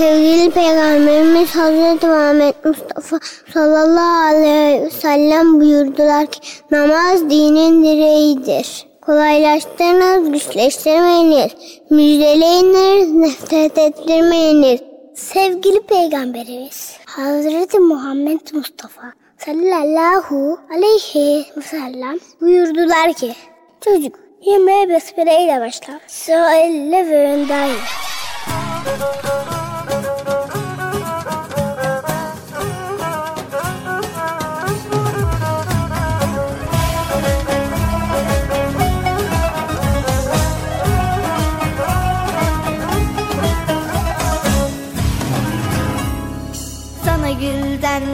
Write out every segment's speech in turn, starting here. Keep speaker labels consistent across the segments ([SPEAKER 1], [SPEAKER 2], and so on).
[SPEAKER 1] Sevgili Peygamberimiz Hazreti Muhammed Mustafa sallallahu aleyhi ve sellem buyurdular ki namaz dinin direğidir. Kolaylaştırınız, güçleştirmeyiniz. Müjdeleyiniz, nefret ettirmeyiniz. Sevgili Peygamberimiz Hazreti Muhammed Mustafa sallallahu aleyhi ve sellem buyurdular ki Çocuk yemeğe besmele ile başla. Elle ve önden ye.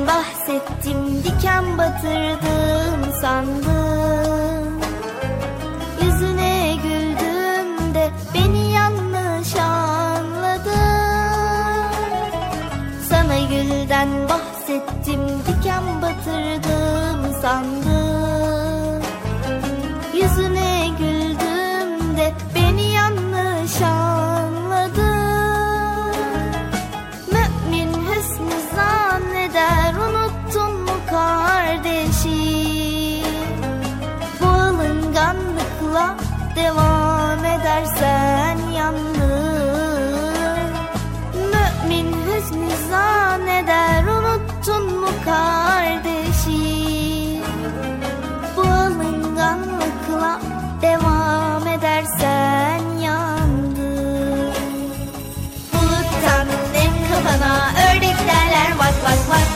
[SPEAKER 2] Bahsettim. Diken batırdım sandım devam edersen yalnız Mümin hüsnü zanneder unuttun mu kardeşim Bu alınganlıkla devam edersen yandın Buluttan nem kafana ördek derler bak bak bak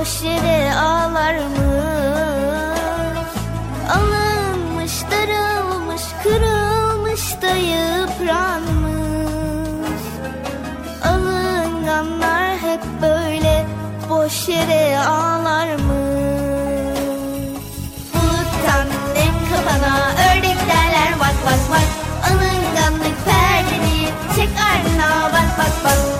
[SPEAKER 2] boş yere ağlarmış. Alınmış, darılmış, kırılmış da yıpranmış. Alınganlar hep böyle boş yere ağlarmış. Buluttan nem kafana ördek derler bak bak bak. Alınganlık perdeni çek ardına bak bak bak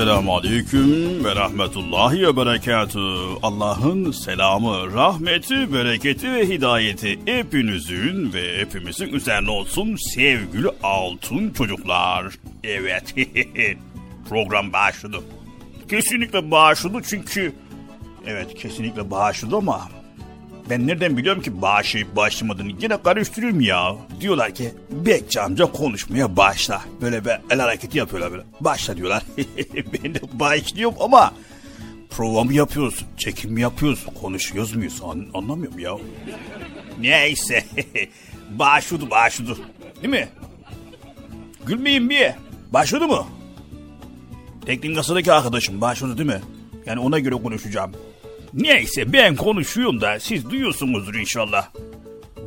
[SPEAKER 3] Esselamu Aleyküm ve Rahmetullahi ve Berekatü. Allah'ın selamı, rahmeti, bereketi ve hidayeti hepinizin ve hepimizin üzerine olsun sevgili altın çocuklar. Evet, program başladı. Kesinlikle başladı çünkü... Evet, kesinlikle başladı ama ben nereden biliyorum ki başlayıp başlamadığını yine karıştırıyorum ya. Diyorlar ki Bekçi amca konuşmaya başla. Böyle bir el hareketi yapıyorlar böyle. Başla diyorlar. ben de başlıyorum ama prova mı yapıyoruz, çekim mi yapıyoruz, konuşuyoruz muyuz An- anlamıyorum ya. Neyse başladı başladı değil mi? Gülmeyin bir. Başladı mı? Teknik kasadaki arkadaşım başladı değil mi? Yani ona göre konuşacağım. Neyse ben konuşuyorum da siz duyuyorsunuzdur inşallah.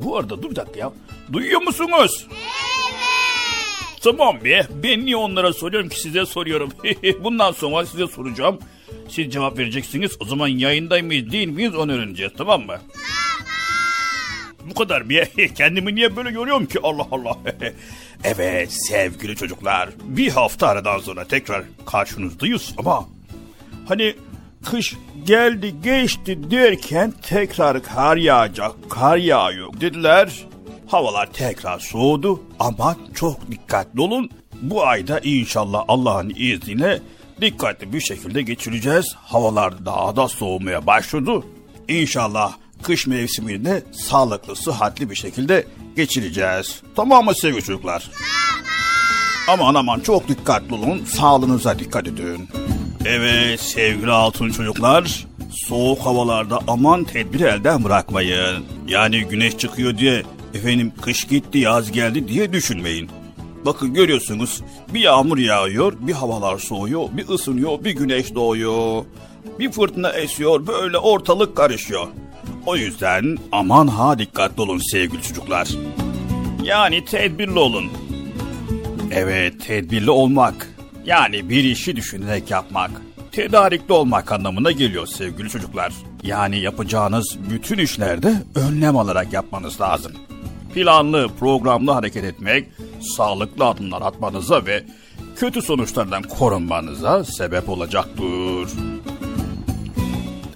[SPEAKER 3] Bu arada dur bir dakika ya. Duyuyor musunuz? Evet. Tamam be. Ben niye onlara soruyorum ki size soruyorum. Bundan sonra size soracağım. Siz cevap vereceksiniz. O zaman yayındayım mıyız değil miyiz onu öğreneceğiz tamam mı? Bu kadar bir kendimi niye böyle görüyorum ki Allah Allah. evet sevgili çocuklar bir hafta aradan sonra tekrar karşınızdayız ama hani kış geldi geçti derken tekrar kar yağacak kar yağıyor dediler. Havalar tekrar soğudu ama çok dikkatli olun. Bu ayda inşallah Allah'ın izniyle dikkatli bir şekilde geçireceğiz. Havalar daha da soğumaya başladı. İnşallah kış mevsimini de sağlıklı, sıhhatli bir şekilde geçireceğiz. Tamam mı sevgili çocuklar? Aman aman çok dikkatli olun. Sağlığınıza dikkat edin. Evet sevgili altın çocuklar. Soğuk havalarda aman tedbir elden bırakmayın. Yani güneş çıkıyor diye efendim kış gitti yaz geldi diye düşünmeyin. Bakın görüyorsunuz bir yağmur yağıyor, bir havalar soğuyor, bir ısınıyor, bir güneş doğuyor. Bir fırtına esiyor, böyle ortalık karışıyor. O yüzden aman ha dikkatli olun sevgili çocuklar. Yani tedbirli olun. Evet, tedbirli olmak. Yani bir işi düşünerek yapmak. Tedarikli olmak anlamına geliyor sevgili çocuklar. Yani yapacağınız bütün işlerde önlem alarak yapmanız lazım. Planlı, programlı hareket etmek, sağlıklı adımlar atmanıza ve kötü sonuçlardan korunmanıza sebep olacaktır.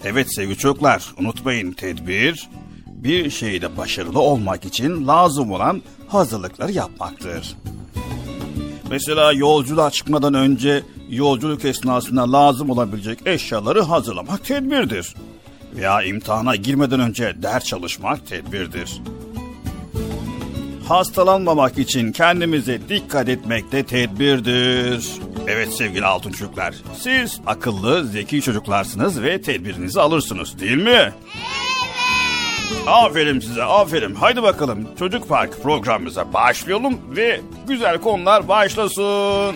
[SPEAKER 3] Evet sevgili çocuklar, unutmayın tedbir, bir şeyde başarılı olmak için lazım olan hazırlıkları yapmaktır. Mesela yolculuğa çıkmadan önce yolculuk esnasında lazım olabilecek eşyaları hazırlamak tedbirdir. Veya imtihana girmeden önce ders çalışmak tedbirdir. Hastalanmamak için kendimize dikkat etmek de tedbirdir. Evet sevgili altın çocuklar, siz akıllı, zeki çocuklarsınız ve tedbirinizi alırsınız değil mi? Evet. Aferin size, aferin. Haydi bakalım Çocuk Park programımıza başlayalım ve güzel konular başlasın.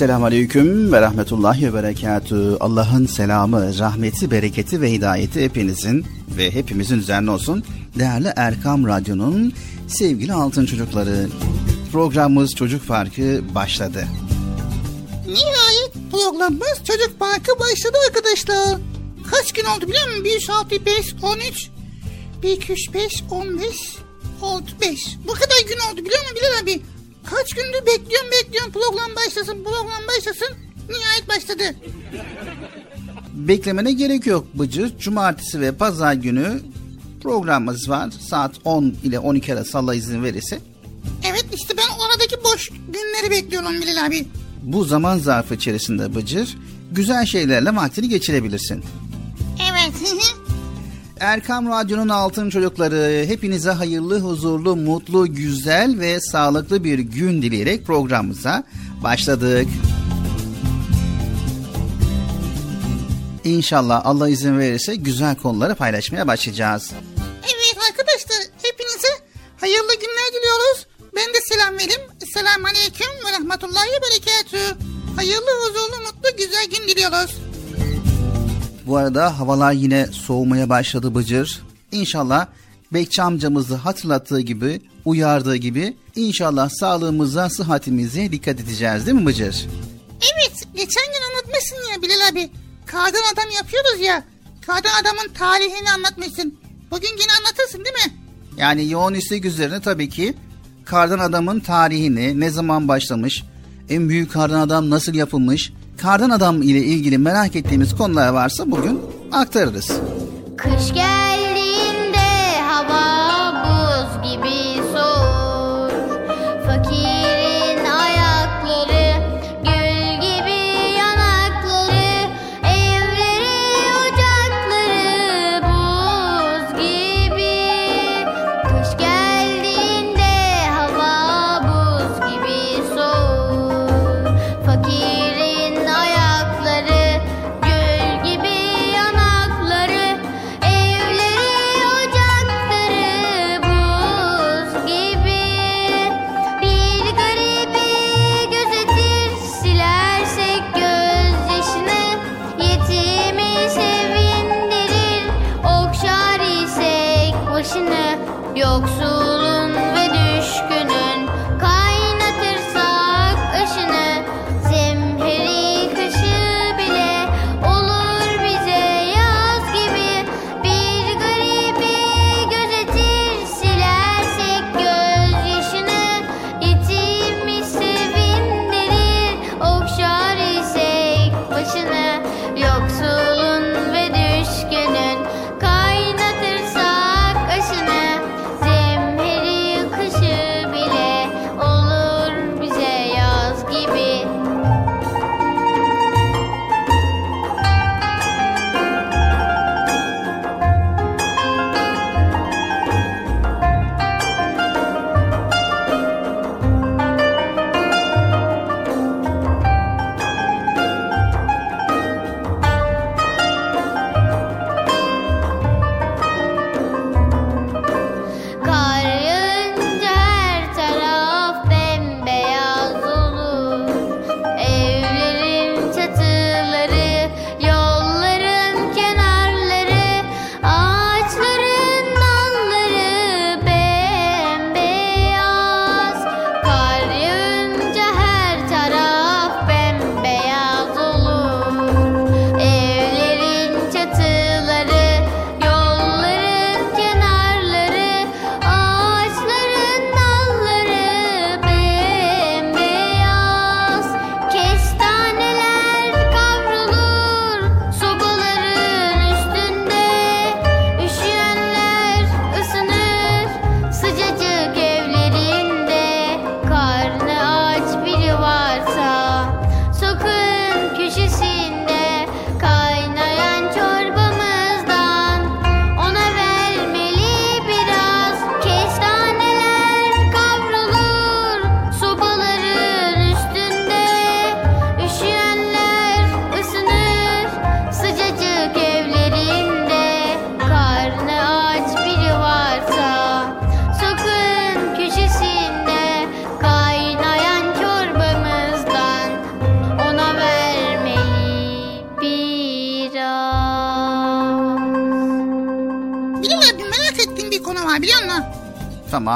[SPEAKER 4] Esselamu Aleyküm ve Rahmetullahi ve Berekatü. Allah'ın selamı, rahmeti, bereketi ve hidayeti hepinizin ve hepimizin üzerine olsun. Değerli Erkam Radyo'nun sevgili altın çocukları. Programımız Çocuk Parkı başladı.
[SPEAKER 5] Nihayet programımız Çocuk Parkı başladı arkadaşlar. Kaç gün oldu biliyor musun? 1, 6, 5, 13, 1, 2, 3, 5, 15, 6, 5. Bu kadar gün oldu biliyor musun Bilal abi? Kaç gündür bekliyorum bekliyorum program başlasın program başlasın. Nihayet başladı.
[SPEAKER 4] Beklemene gerek yok Bıcır. Cumartesi ve pazar günü programımız var. Saat 10 ile 12 arası Allah izin verirse.
[SPEAKER 5] Evet işte ben oradaki boş günleri bekliyorum Bilal abi.
[SPEAKER 4] Bu zaman zarfı içerisinde Bıcır güzel şeylerle vaktini geçirebilirsin. Erkam Radyo'nun altın çocukları hepinize hayırlı, huzurlu, mutlu, güzel ve sağlıklı bir gün dileyerek programımıza başladık. İnşallah Allah izin verirse güzel konuları paylaşmaya başlayacağız.
[SPEAKER 5] Evet arkadaşlar hepinize hayırlı günler diliyoruz. Ben de selam vereyim. Selamun Aleyküm ve Rahmetullahi Berekatü. Hayırlı, huzurlu, mutlu, güzel gün diliyoruz.
[SPEAKER 4] Bu arada havalar yine soğumaya başladı Bıcır. İnşallah Bekçi amcamızı hatırlattığı gibi, uyardığı gibi inşallah sağlığımıza, sıhhatimize dikkat edeceğiz değil mi Bıcır?
[SPEAKER 5] Evet geçen gün anlatmışsın ya Bilal abi. Kardan adam yapıyoruz ya. Kardan adamın tarihini anlatmışsın. Bugün yine anlatırsın değil mi?
[SPEAKER 4] Yani yoğun istek üzerine tabii ki kardan adamın tarihini, ne zaman başlamış, en büyük kardan adam nasıl yapılmış, kardan adam ile ilgili merak ettiğimiz konular varsa bugün aktarırız.
[SPEAKER 1] Kış geldiğinde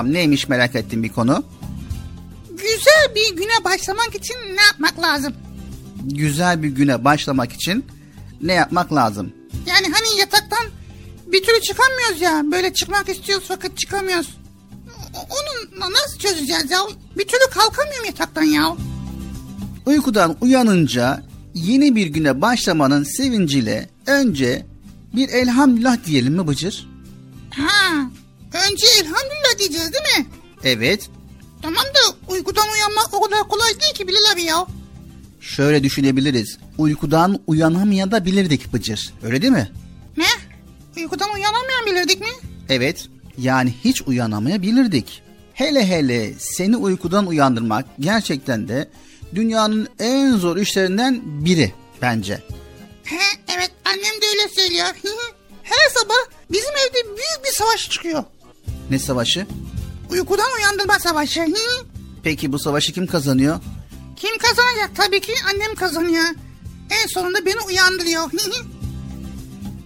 [SPEAKER 4] Tamam neymiş merak ettim bir konu.
[SPEAKER 5] Güzel bir güne başlamak için ne yapmak lazım?
[SPEAKER 4] Güzel bir güne başlamak için ne yapmak lazım?
[SPEAKER 5] Yani hani yataktan bir türlü çıkamıyoruz ya. Böyle çıkmak istiyoruz fakat çıkamıyoruz. Onu na- nasıl çözeceğiz ya? Bir türlü kalkamıyorum yataktan ya.
[SPEAKER 4] Uykudan uyanınca yeni bir güne başlamanın sevinciyle önce bir elhamdülillah diyelim mi Bıcır? Evet.
[SPEAKER 5] Tamam da uykudan uyanmak o kadar kolay değil ki Bilal abi ya.
[SPEAKER 4] Şöyle düşünebiliriz. Uykudan uyanamayabilirdik Bıcır. Öyle değil mi?
[SPEAKER 5] Ne? Uykudan uyanamayan bilirdik mi?
[SPEAKER 4] Evet. Yani hiç uyanamayabilirdik. Hele hele seni uykudan uyandırmak gerçekten de dünyanın en zor işlerinden biri bence.
[SPEAKER 5] He, evet annem de öyle söylüyor. Her sabah bizim evde büyük bir savaş çıkıyor.
[SPEAKER 4] Ne savaşı?
[SPEAKER 5] Uykudan uyandırma savaşı.
[SPEAKER 4] Peki bu savaşı kim kazanıyor?
[SPEAKER 5] Kim kazanacak? Tabii ki annem kazanıyor. En sonunda beni uyandırıyor.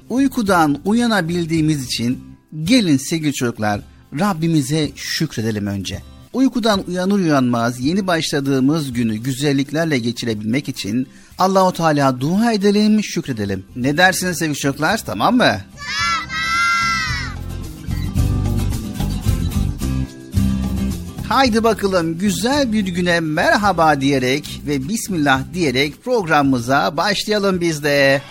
[SPEAKER 4] Uykudan uyanabildiğimiz için gelin sevgili çocuklar Rabbimize şükredelim önce. Uykudan uyanır uyanmaz yeni başladığımız günü güzelliklerle geçirebilmek için Allahu Teala dua edelim, şükredelim. Ne dersiniz sevgili çocuklar? Tamam mı? Haydi bakalım güzel bir güne merhaba diyerek ve bismillah diyerek programımıza başlayalım biz de.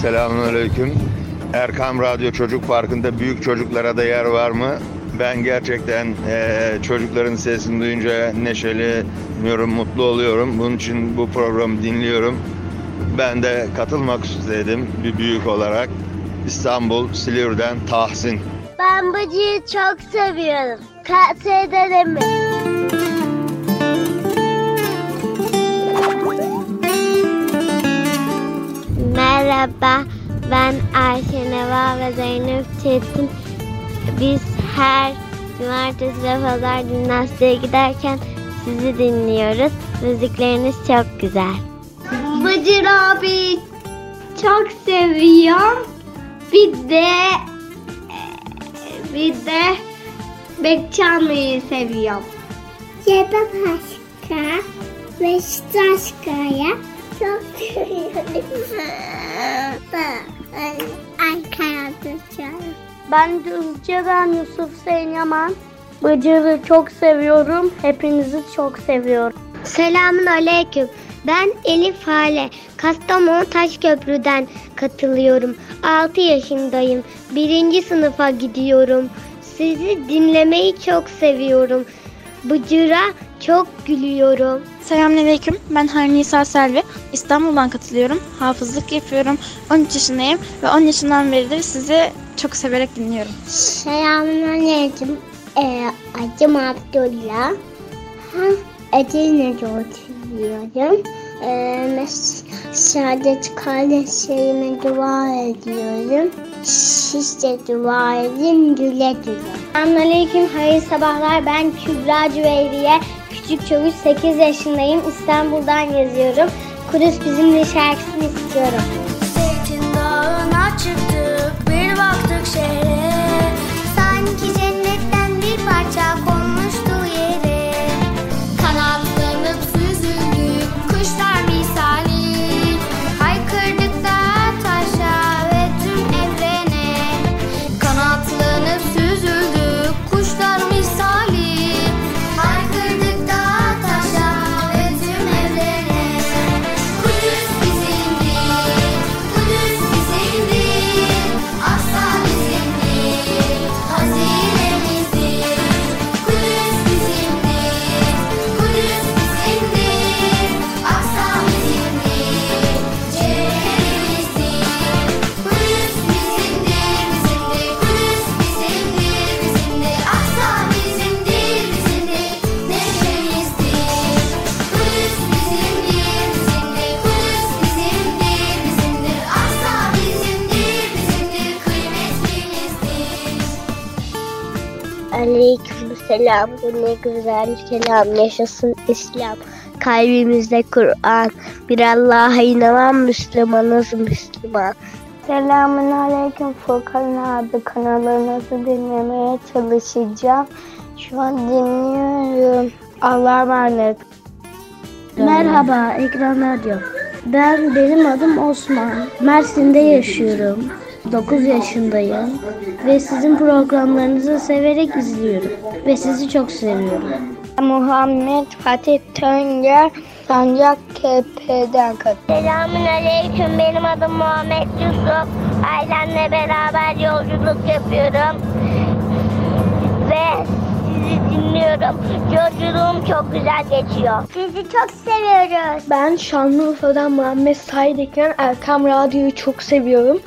[SPEAKER 6] Selamünaleyküm. Erkam Radyo Çocuk Parkı'nda büyük çocuklara da yer var mı? Ben gerçekten eee, çocukların sesini duyunca neşeleniyorum, mutlu oluyorum. Bunun için bu programı dinliyorum. Ben de katılmak istedim bir büyük olarak. İstanbul, Silivri'den Tahsin.
[SPEAKER 7] Ben bıcıyı çok seviyorum. Tavsiye ederim. Merhaba, ben Ayşe Neva ve Zeynep Çetin. Biz her cumartesi ve pazar jimnastiğe giderken sizi dinliyoruz. Müzikleriniz çok güzel. Bıcır abi çok seviyorum. Bir de bir de Bekçanlı'yı seviyorum. Ya da başka Beşiktaşkaya çok seviyorum. Ben Düzce'den Yusuf Senyaman. Bıcır'ı çok seviyorum. Hepinizi çok seviyorum. Selamun Aleyküm. Ben Elif Hale. Kastamonu Taşköprü'den katılıyorum. 6 yaşındayım. Birinci sınıfa gidiyorum. Sizi dinlemeyi çok seviyorum. Bıcır'a çok gülüyorum.
[SPEAKER 8] Selamünaleyküm. Ben Harnisa Selvi. İstanbul'dan katılıyorum. Hafızlık yapıyorum. 13 yaşındayım ve 10 yaşından beridir sizi çok severek dinliyorum.
[SPEAKER 7] Selamünaleyküm. Ee, adım Abdullah. Ha, Edirne'de oturuyorum. Ee, Saadet kardeşlerime dua ediyorum. Siz de dua edin güle güle. Selamünaleyküm, hayırlı sabahlar. Ben Kübra Cüveyriye. Küçük çavuş 8 yaşındayım. İstanbul'dan yazıyorum. Kudüs bizimle şarkısını istiyorum.
[SPEAKER 1] Zeytin dağına çıktık bir baktık şehre
[SPEAKER 7] selam. Bu ne güzel kelam. Yaşasın İslam. Kalbimizde Kur'an. Bir Allah'a inanan Müslümanız Müslüman.
[SPEAKER 9] Selamun Aleyküm Furkan abi kanalınızı dinlemeye çalışacağım. Şu an dinliyorum. Allah'a emanet.
[SPEAKER 10] Merhaba Ekran Radyo. Ben benim adım Osman. Mersin'de yaşıyorum. 9 yaşındayım ve sizin programlarınızı severek izliyorum ve sizi çok seviyorum.
[SPEAKER 9] Muhammed Fatih Tönger Sancaktepe'den katılıyorum.
[SPEAKER 7] Selamun Aleyküm. Benim adım Muhammed Yusuf. Ailemle beraber yolculuk yapıyorum. Ve sizi dinliyorum. Yolculuğum çok güzel geçiyor. Sizi çok seviyoruz.
[SPEAKER 10] Ben Şanlıurfa'dan Muhammed Said Ekran Erkam Radyo'yu çok seviyorum.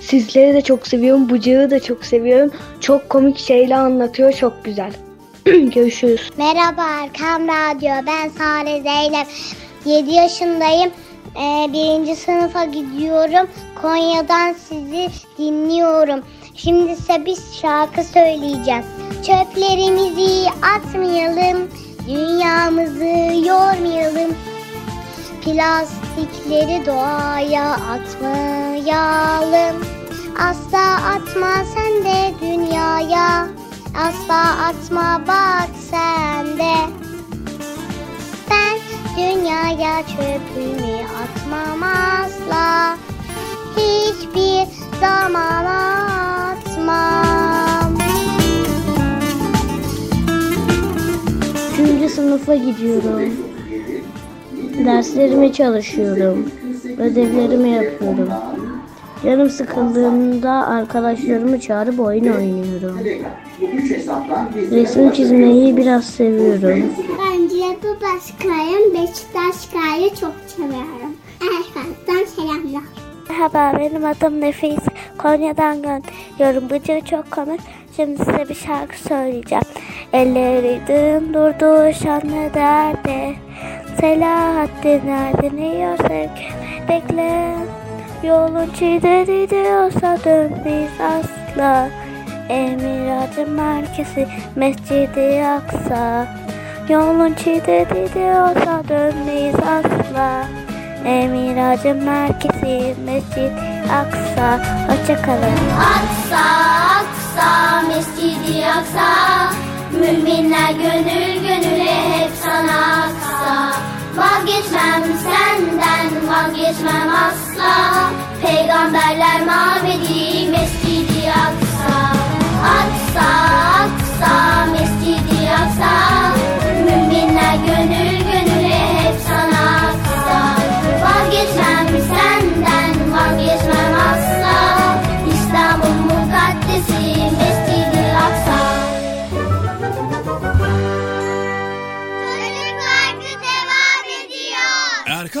[SPEAKER 10] Sizleri de çok seviyorum. Bucağı da çok seviyorum. Çok komik şeyler anlatıyor. Çok güzel. Görüşürüz.
[SPEAKER 7] Merhaba Erkam Radyo. Ben Sare Zeynep. 7 yaşındayım. Ee, birinci sınıfa gidiyorum. Konya'dan sizi dinliyorum. Şimdi size bir şarkı söyleyeceğim. Çöplerimizi atmayalım. Dünyamızı yormayalım. Plastikleri doğaya atmayalım. Asla atma sen de dünyaya. Asla atma bak sen de. Ben dünyaya çöpümü atmam asla. Hiçbir zaman atmam.
[SPEAKER 10] Üçüncü sınıfa gidiyorum. Derslerimi çalışıyorum. Ödevlerimi yapıyorum. Canım sıkıldığında arkadaşlarımı çağırıp oyun oynuyorum. Resim çizmeyi biraz seviyorum.
[SPEAKER 7] Ben Cilato Başkaya'yım. Beşiktaş Kaya'yı çok seviyorum. Erkan'dan selamlar.
[SPEAKER 11] Merhaba benim adım Nefis. Konya'dan gönderiyorum. Bıcığı çok komik. Şimdi size bir şarkı söyleyeceğim. Elleri dün durdu şanlı derdi. Selahattin nerede ne yiyor sevgi bekle. Yolun çiğdedi diyorsa dönmeyiz asla. Emiracı merkezi Mescidi Aksa. Yolun çiğdedi diyorsa dönmeyiz asla. Emiracı merkezi Mescid Aksa. Hoşçakalın.
[SPEAKER 7] Aksa, Aksa, Mescidi Aksa Müminler gönül gönüle hep sana aksa Vazgeçmem senden, vazgeçmem asla. Peygamberler mabedi Mescidi Aksa. Aksa, Aksa, Mescidi Aksa. Müminler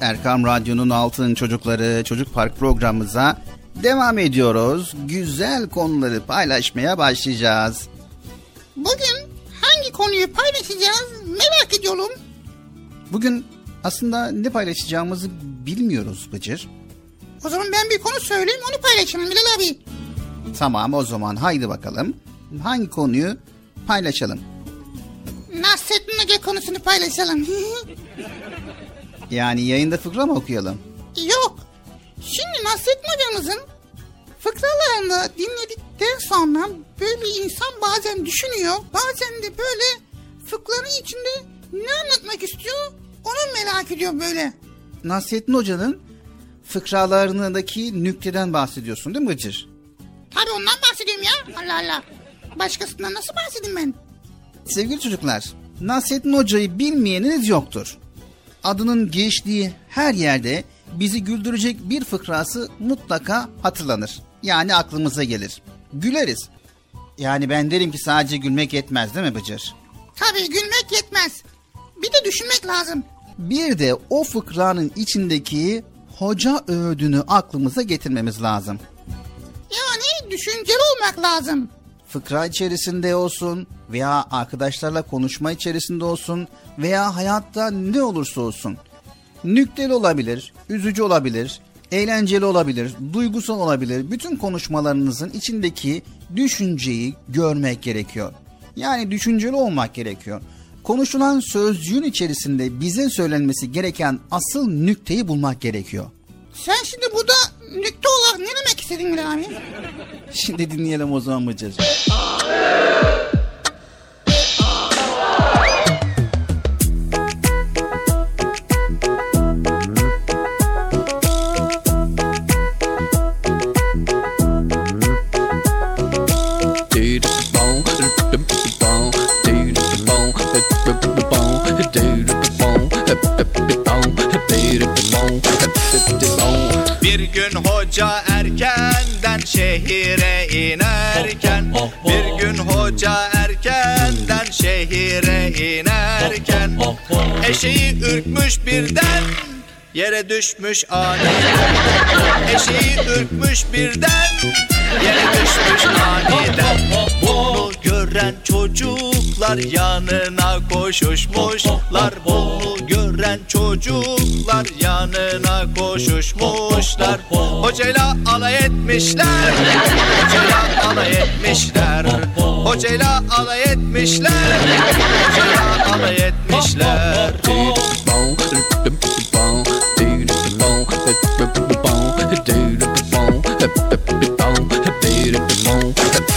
[SPEAKER 4] Erkam Radyo'nun Altın Çocukları Çocuk Park programımıza devam ediyoruz. Güzel konuları paylaşmaya başlayacağız.
[SPEAKER 5] Bugün hangi konuyu paylaşacağız merak ediyorum.
[SPEAKER 4] Bugün aslında ne paylaşacağımızı bilmiyoruz Bıcır.
[SPEAKER 5] O zaman ben bir konu söyleyeyim onu paylaşalım Bilal abi.
[SPEAKER 4] Tamam o zaman haydi bakalım. Hangi konuyu paylaşalım?
[SPEAKER 5] Nasrettin Hoca konusunu paylaşalım.
[SPEAKER 4] Yani yayında fıkra mı okuyalım?
[SPEAKER 5] Yok. Şimdi Nasrettin hocamızın fıkralarını dinledikten sonra böyle insan bazen düşünüyor. Bazen de böyle fıkranın içinde ne anlatmak istiyor onu merak ediyor böyle.
[SPEAKER 4] Nasrettin Hoca'nın fıkralarındaki nükteden bahsediyorsun değil mi Bıcır?
[SPEAKER 5] Tabii ondan bahsediyorum ya. Allah Allah. Başkasından nasıl bahsedeyim ben?
[SPEAKER 4] Sevgili çocuklar, Nasrettin Hoca'yı bilmeyeniniz yoktur. Adının geçtiği her yerde bizi güldürecek bir fıkrası mutlaka hatırlanır. Yani aklımıza gelir. Güleriz. Yani ben derim ki sadece gülmek yetmez değil mi Bıcır?
[SPEAKER 5] Tabii gülmek yetmez. Bir de düşünmek lazım.
[SPEAKER 4] Bir de o fıkranın içindeki hoca öğüdünü aklımıza getirmemiz lazım.
[SPEAKER 5] Yani düşünceli olmak lazım.
[SPEAKER 4] Fıkra içerisinde olsun veya arkadaşlarla konuşma içerisinde olsun veya hayatta ne olursa olsun. Nükteli olabilir, üzücü olabilir, eğlenceli olabilir, duygusal olabilir. Bütün konuşmalarınızın içindeki düşünceyi görmek gerekiyor. Yani düşünceli olmak gerekiyor. Konuşulan sözcüğün içerisinde bize söylenmesi gereken asıl nükteyi bulmak gerekiyor.
[SPEAKER 5] Sen şimdi burada nükte olarak ne demek istedin Bilal abi?
[SPEAKER 4] Şimdi dinleyelim o zaman Bıcır.
[SPEAKER 12] Bir gün hoca erkenden şehire inerken Bir gün hoca erkenden şehire inerken Eşeği ürkmüş birden Yere düşmüş aniden Eşeği ürkmüş birden. Yere düşmüş aniden. Bunu gören çocuklar yanına koşuşmuşlar. Bunu gören çocuklar yanına koşuşmuşlar. Hocayla alay etmişler. Hocayla alay etmişler. Hocayla alay etmişler. Hocayla alay etmişler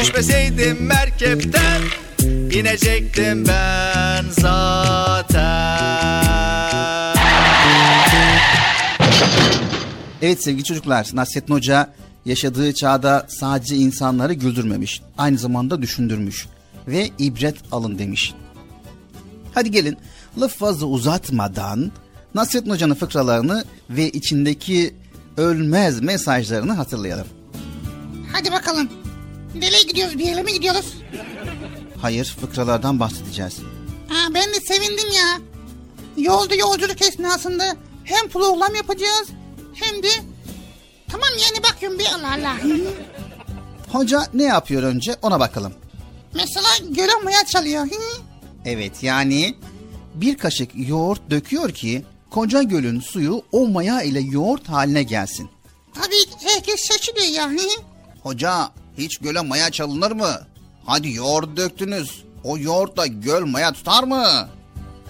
[SPEAKER 12] Düşmeseydim merkepten inecektim ben zaten
[SPEAKER 4] Evet sevgili çocuklar, Nasrettin Hoca yaşadığı çağda sadece insanları güldürmemiş, aynı zamanda düşündürmüş ve ibret alın demiş. Hadi gelin laf fazla uzatmadan Nasrettin Hoca'nın fıkralarını ve içindeki ölmez mesajlarını hatırlayalım.
[SPEAKER 5] Hadi bakalım. Nereye gidiyoruz? Bir yere mi gidiyoruz?
[SPEAKER 4] Hayır, fıkralardan bahsedeceğiz.
[SPEAKER 5] Ha, ben de sevindim ya. Yolda yolculuk esnasında hem program yapacağız hem de... Tamam yani bakıyorum bir Allah Allah.
[SPEAKER 4] Hoca ne yapıyor önce ona bakalım.
[SPEAKER 5] Mesela gören maya çalıyor.
[SPEAKER 4] Evet yani bir kaşık yoğurt döküyor ki koca gölün suyu o maya ile yoğurt haline gelsin.
[SPEAKER 5] Tabii herkes şaşırıyor ya.
[SPEAKER 4] Hoca hiç göle maya çalınır mı? Hadi yoğurt döktünüz. O yoğurtla göl maya tutar mı?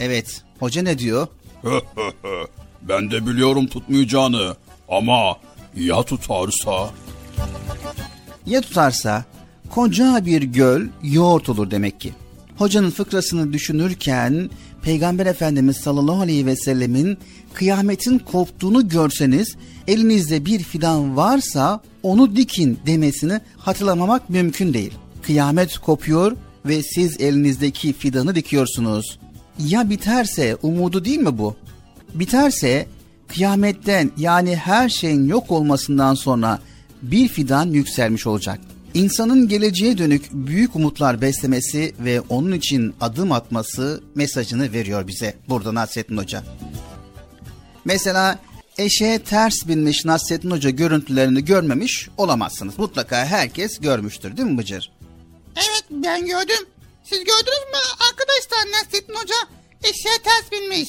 [SPEAKER 4] Evet. Hoca ne diyor?
[SPEAKER 3] ben de biliyorum tutmayacağını. Ama ya tutarsa?
[SPEAKER 4] Ya tutarsa koca bir göl yoğurt olur demek ki. Hocanın fıkrasını düşünürken Peygamber Efendimiz sallallahu aleyhi ve sellemin kıyametin koptuğunu görseniz elinizde bir fidan varsa onu dikin demesini hatırlamamak mümkün değil. Kıyamet kopuyor ve siz elinizdeki fidanı dikiyorsunuz. Ya biterse umudu değil mi bu? Biterse kıyametten yani her şeyin yok olmasından sonra bir fidan yükselmiş olacak. İnsanın geleceğe dönük büyük umutlar beslemesi ve onun için adım atması mesajını veriyor bize burada Nasrettin Hoca. Mesela eşeğe ters binmiş Nasrettin Hoca görüntülerini görmemiş olamazsınız. Mutlaka herkes görmüştür değil mi Bıcır?
[SPEAKER 5] Evet ben gördüm. Siz gördünüz mü arkadaşlar Nasrettin Hoca eşeğe ters binmiş.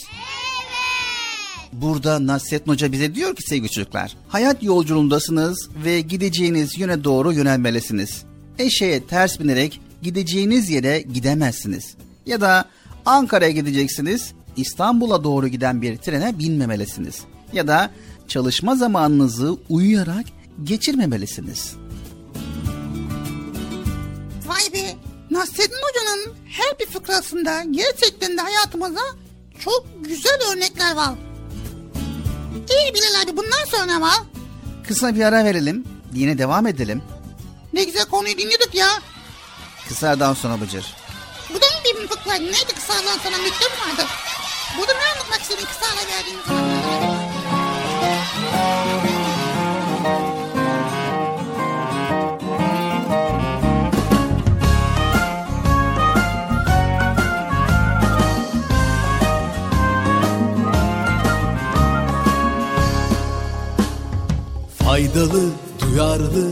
[SPEAKER 4] Burada Nasrettin Hoca bize diyor ki sevgili çocuklar, hayat yolculuğundasınız ve gideceğiniz yöne doğru yönelmelisiniz. Eşeğe ters binerek gideceğiniz yere gidemezsiniz. Ya da Ankara'ya gideceksiniz, İstanbul'a doğru giden bir trene binmemelisiniz. Ya da çalışma zamanınızı uyuyarak geçirmemelisiniz.
[SPEAKER 5] Vay be Nasrettin Hoca'nın her bir fıkrasında gerçekten de hayatımıza çok güzel örnekler var. İyi Bilal abi bundan sonra var.
[SPEAKER 4] Kısa bir ara verelim, yine devam edelim.
[SPEAKER 5] Ne güzel konuyu dinliyorduk ya.
[SPEAKER 4] Kısa aradan sonra Bıcır.
[SPEAKER 5] Bu da mı bir fıkra? Neydi kısa aradan sonra mektup vardı? Burada ne anlatmak istedin kısa ara verdiğin zaman?
[SPEAKER 13] Faydalı, duyarlı,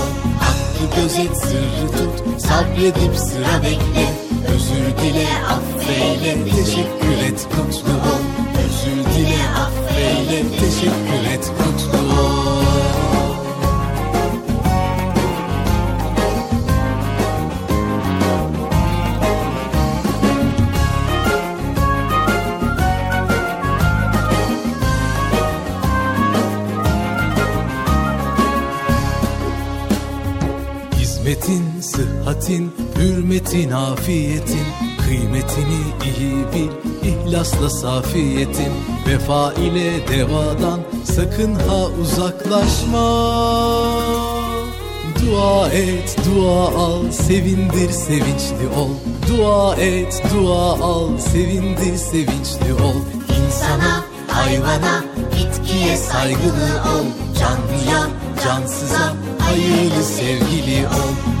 [SPEAKER 13] gözet sırrı tut Sabredip sıra bekle. Özür dile affeyle Teşekkür et mutlu ol. Özür dile affeyle Teşekkür et mutlu ol hürmetin, afiyetin Kıymetini iyi bil, ihlasla safiyetin. Vefa ile devadan sakın ha uzaklaşma. Dua et, dua al, sevindir, sevinçli ol. Dua et, dua al, sevindir, sevinçli ol. İnsana, hayvana, bitkiye saygılı ol. Canlıya, cansıza, hayırlı sevgili ol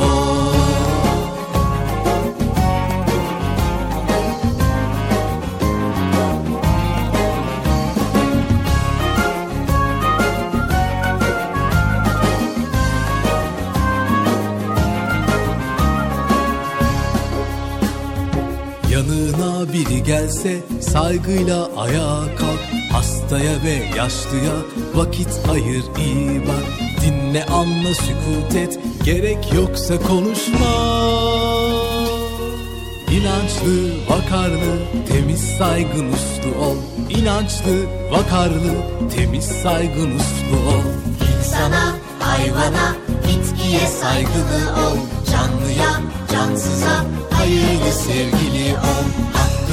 [SPEAKER 13] saygıyla ayağa kalk Hastaya ve yaşlıya vakit ayır iyi bak. Dinle anla sükut et gerek yoksa konuşma. İnançlı, vakarlı, temiz saygın uslu ol. İnançlı, vakarlı, temiz saygın uslu ol.
[SPEAKER 2] İnsana, hayvana, bitkiye saygılı ol. Canlıya, cansıza, hayırlı sevgili ol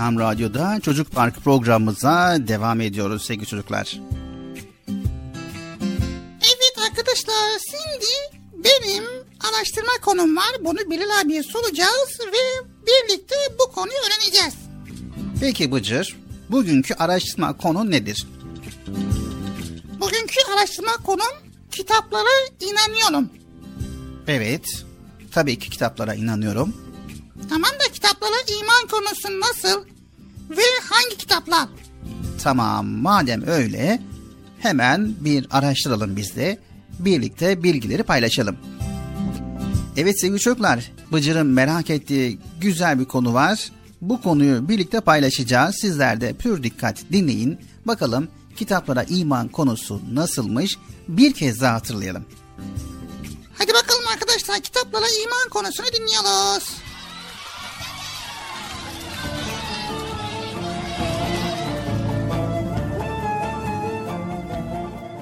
[SPEAKER 4] Erkam Radyo'da Çocuk Park programımıza devam ediyoruz sevgili çocuklar.
[SPEAKER 5] Evet arkadaşlar şimdi benim araştırma konum var. Bunu Bilal abiye soracağız ve birlikte bu konuyu öğreneceğiz.
[SPEAKER 4] Peki Bıcır, bugünkü araştırma konu nedir?
[SPEAKER 5] Bugünkü araştırma konum kitaplara inanıyorum.
[SPEAKER 4] Evet, tabii ki kitaplara inanıyorum.
[SPEAKER 5] Tamam da kitaplara konusu nasıl ve hangi kitaplar?
[SPEAKER 4] Tamam, madem öyle hemen bir araştıralım biz de. Birlikte bilgileri paylaşalım. Evet sevgili çocuklar, Bıcır'ın merak ettiği güzel bir konu var. Bu konuyu birlikte paylaşacağız. Sizler de pür dikkat dinleyin. Bakalım kitaplara iman konusu nasılmış? Bir kez daha hatırlayalım.
[SPEAKER 5] Hadi bakalım arkadaşlar kitaplara iman konusunu dinliyoruz.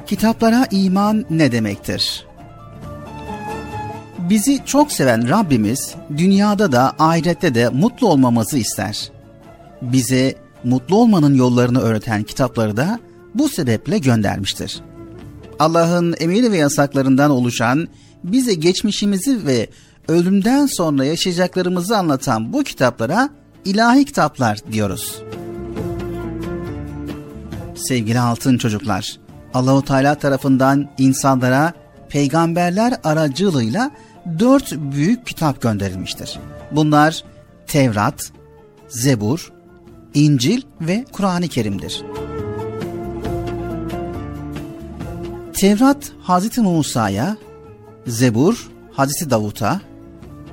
[SPEAKER 4] Kitaplara iman ne demektir? Bizi çok seven Rabbimiz dünyada da ahirette de mutlu olmamızı ister. Bize mutlu olmanın yollarını öğreten kitapları da bu sebeple göndermiştir. Allah'ın emir ve yasaklarından oluşan, bize geçmişimizi ve ölümden sonra yaşayacaklarımızı anlatan bu kitaplara ilahi kitaplar diyoruz. Sevgili altın çocuklar, Allahu Teala tarafından insanlara peygamberler aracılığıyla dört büyük kitap gönderilmiştir. Bunlar Tevrat, Zebur, İncil ve Kur'an-ı Kerim'dir. Tevrat Hazreti Musa'ya, Zebur Hazreti Davut'a,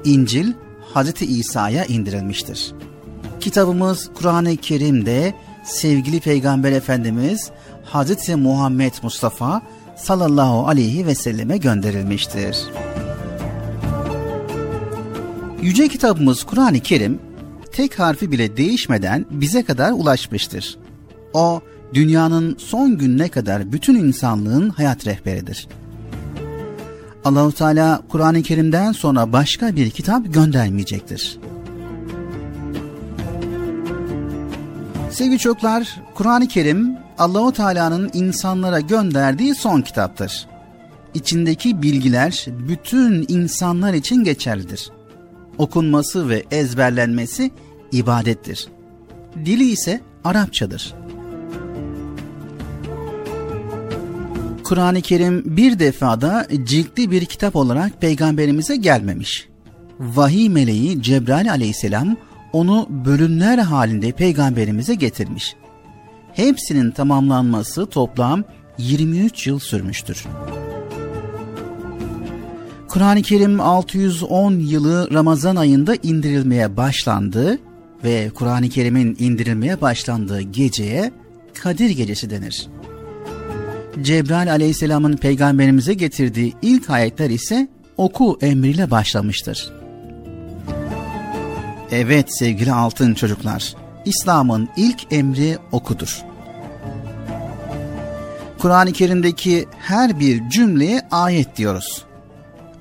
[SPEAKER 4] İncil Hazreti İsa'ya indirilmiştir. Kitabımız Kur'an-ı Kerim'de sevgili Peygamber Efendimiz Hazreti Muhammed Mustafa sallallahu aleyhi ve selleme gönderilmiştir. Yüce kitabımız Kur'an-ı Kerim tek harfi bile değişmeden bize kadar ulaşmıştır. O dünyanın son gününe kadar bütün insanlığın hayat rehberidir. Allahu Teala Kur'an-ı Kerim'den sonra başka bir kitap göndermeyecektir. Sevgili çocuklar, Kur'an-ı Kerim Allahu Teala'nın insanlara gönderdiği son kitaptır. İçindeki bilgiler bütün insanlar için geçerlidir. Okunması ve ezberlenmesi ibadettir. Dili ise Arapçadır. Kur'an-ı Kerim bir defada ciltli bir kitap olarak peygamberimize gelmemiş. Vahiy meleği Cebrail aleyhisselam onu bölümler halinde peygamberimize getirmiş. Hepsinin tamamlanması toplam 23 yıl sürmüştür. Kur'an-ı Kerim 610 yılı Ramazan ayında indirilmeye başlandı ve Kur'an-ı Kerim'in indirilmeye başlandığı geceye Kadir Gecesi denir. Cebrail aleyhisselamın peygamberimize getirdiği ilk ayetler ise oku emriyle başlamıştır. Evet sevgili altın çocuklar. İslam'ın ilk emri okudur. Kur'an-ı Kerim'deki her bir cümleye ayet diyoruz.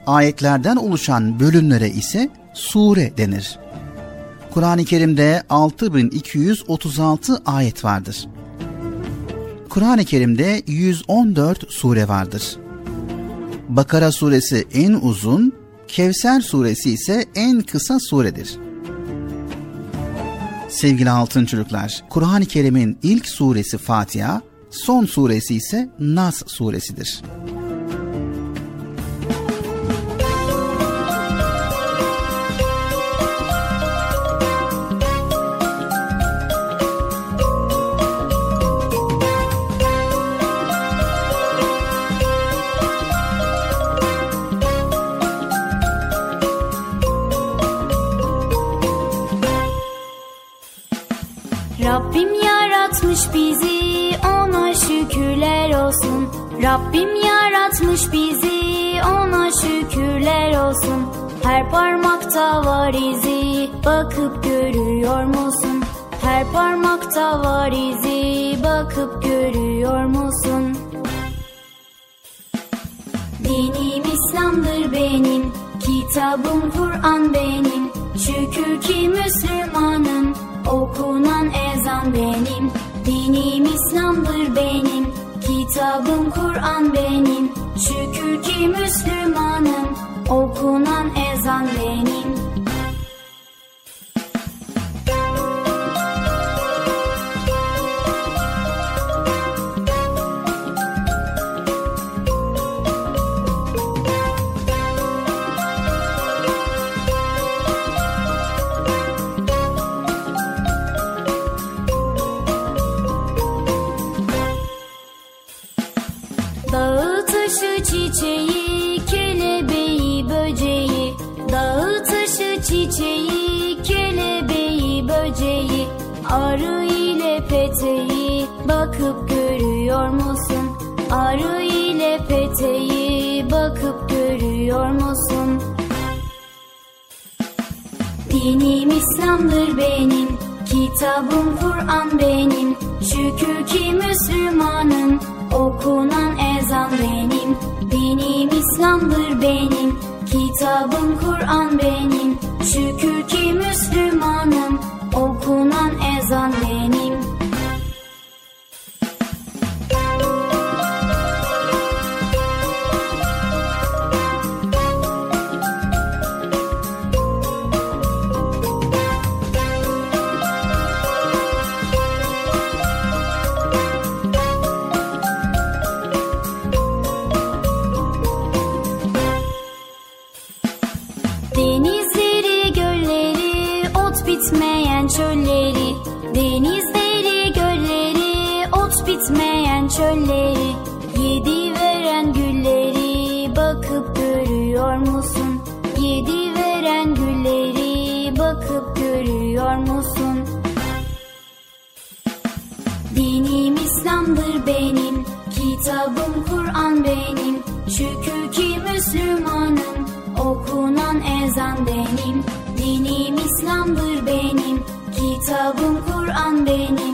[SPEAKER 4] Ayetlerden oluşan bölümlere ise sure denir. Kur'an-ı Kerim'de 6236 ayet vardır. Kur'an-ı Kerim'de 114 sure vardır. Bakara suresi en uzun, Kevser suresi ise en kısa suredir. Sevgili altın çocuklar, Kur'an-ı Kerim'in ilk suresi Fatiha, son suresi ise Nas suresidir.
[SPEAKER 14] Var izi bakıp görüyor musun? Her parmakta var izi bakıp görüyor musun? Dinim İslam'dır benim Kitabım Kur'an benim Şükür ki Müslümanım Okunan ezan benim Dinim İslam'dır benim Kitabım Kur'an benim Şükür ki Müslümanım Okunan ezan benim İslam'dır benim Kitabım Kur'an benim. Şükür ki Müslümanım Okunan ezan benim. Dinim İslam'dır benim Kitabım Kur'an benim. Şükür ki Müslümanım Okunan ezan benim benim Kitabım Kur'an benim. Şükür ki Müslümanım Okunan ezan benim. Dinim İslam'dır benim Kitabım Kur'an benim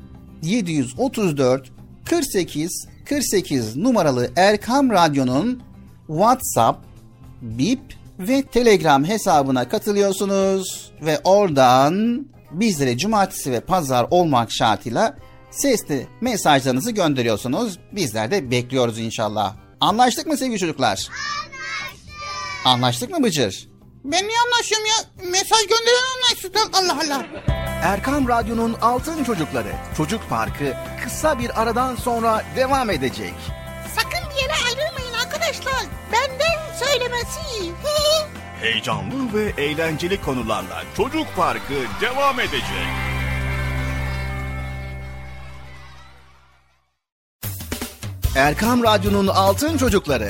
[SPEAKER 4] 734 48 48 numaralı Erkam Radyo'nun WhatsApp, Bip ve Telegram hesabına katılıyorsunuz ve oradan bizlere cumartesi ve pazar olmak şartıyla sesli mesajlarınızı gönderiyorsunuz. Bizler de bekliyoruz inşallah. Anlaştık mı sevgili çocuklar? Anlaştık. Anlaştık mı Bıcır?
[SPEAKER 5] Ben niye anlaşıyorum ya? Mesaj gönderen anlaştık. Allah Allah.
[SPEAKER 4] Erkam Radyo'nun Altın Çocukları Çocuk Parkı kısa bir aradan sonra devam edecek.
[SPEAKER 5] Sakın bir yere ayrılmayın arkadaşlar. Benden söylemesi.
[SPEAKER 3] Heyecanlı ve eğlenceli konularla Çocuk Parkı devam edecek.
[SPEAKER 4] Erkam Radyo'nun Altın Çocukları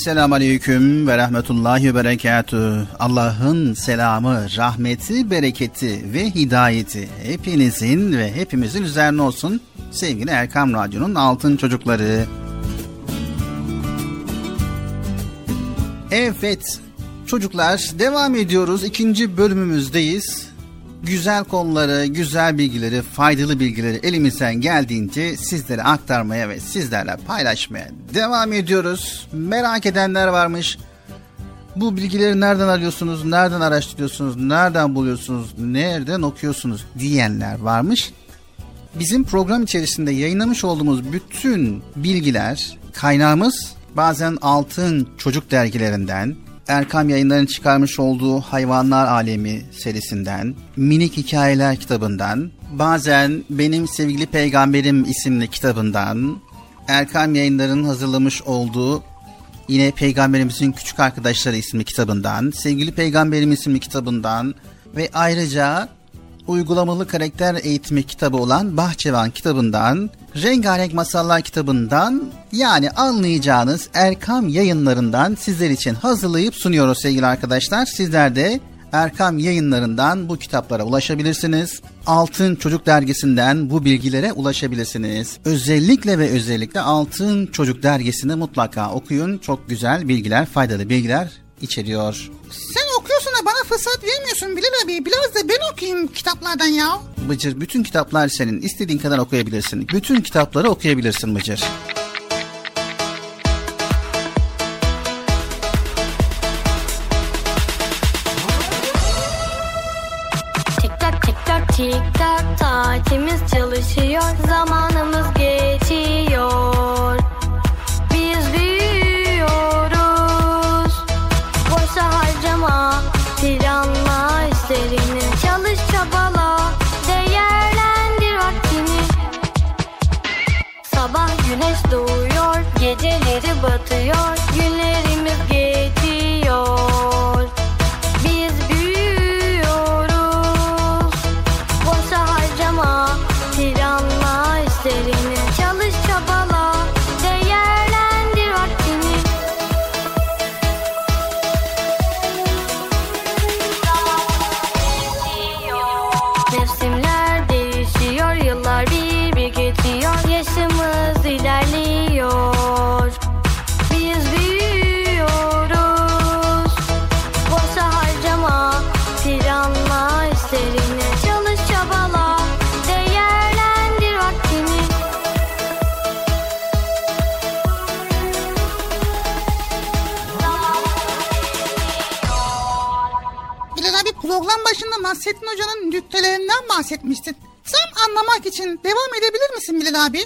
[SPEAKER 4] Esselamu Aleyküm ve Rahmetullahi ve Berekatü. Allah'ın selamı, rahmeti, bereketi ve hidayeti hepinizin ve hepimizin üzerine olsun. Sevgili Erkam Radyo'nun altın çocukları. Evet çocuklar devam ediyoruz. ikinci bölümümüzdeyiz güzel konuları, güzel bilgileri, faydalı bilgileri elimizden geldiğince sizlere aktarmaya ve sizlerle paylaşmaya devam ediyoruz. Merak edenler varmış. Bu bilgileri nereden arıyorsunuz, nereden araştırıyorsunuz, nereden buluyorsunuz, nereden okuyorsunuz diyenler varmış. Bizim program içerisinde yayınlamış olduğumuz bütün bilgiler, kaynağımız bazen altın çocuk dergilerinden, Erkam Yayınları'nın çıkarmış olduğu Hayvanlar Alemi serisinden, Minik Hikayeler kitabından, bazen Benim Sevgili Peygamberim isimli kitabından, Erkam Yayınları'nın hazırlamış olduğu yine Peygamberimizin Küçük Arkadaşları isimli kitabından, Sevgili Peygamberim isimli kitabından ve ayrıca uygulamalı karakter eğitimi kitabı olan Bahçevan kitabından, Rengarenk Masallar kitabından yani anlayacağınız Erkam yayınlarından sizler için hazırlayıp sunuyoruz sevgili arkadaşlar. Sizler de Erkam yayınlarından bu kitaplara ulaşabilirsiniz. Altın Çocuk dergisinden bu bilgilere ulaşabilirsiniz. Özellikle ve özellikle Altın Çocuk dergisini mutlaka okuyun. Çok güzel bilgiler, faydalı bilgiler içeriyor.
[SPEAKER 5] Sen okuyorsun da bana fırsat vermiyorsun Bilal abi. Biraz da ben okuyayım kitaplardan ya.
[SPEAKER 4] Bıcır bütün kitaplar senin. İstediğin kadar okuyabilirsin. Bütün kitapları okuyabilirsin Bıcır.
[SPEAKER 15] kimiz
[SPEAKER 5] çalışır. Abi?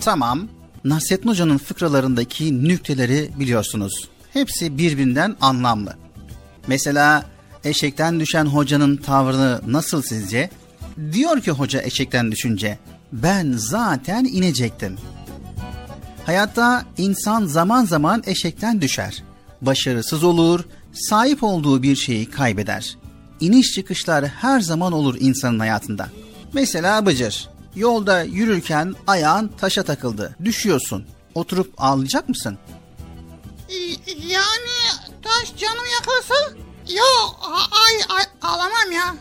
[SPEAKER 4] Tamam. Nasrettin Hoca'nın fıkralarındaki nükteleri biliyorsunuz. Hepsi birbirinden anlamlı. Mesela eşekten düşen hocanın tavrını nasıl sizce? Diyor ki hoca eşekten düşünce, ben zaten inecektim. Hayatta insan zaman zaman eşekten düşer. Başarısız olur, sahip olduğu bir şeyi kaybeder. İniş çıkışlar her zaman olur insanın hayatında. Mesela Bıcır, yolda yürürken ayağın taşa takıldı, düşüyorsun. Oturup ağlayacak mısın?
[SPEAKER 5] Ee, Yani taş canımı yakarsa? Yok ay, ay, ağlamam ya.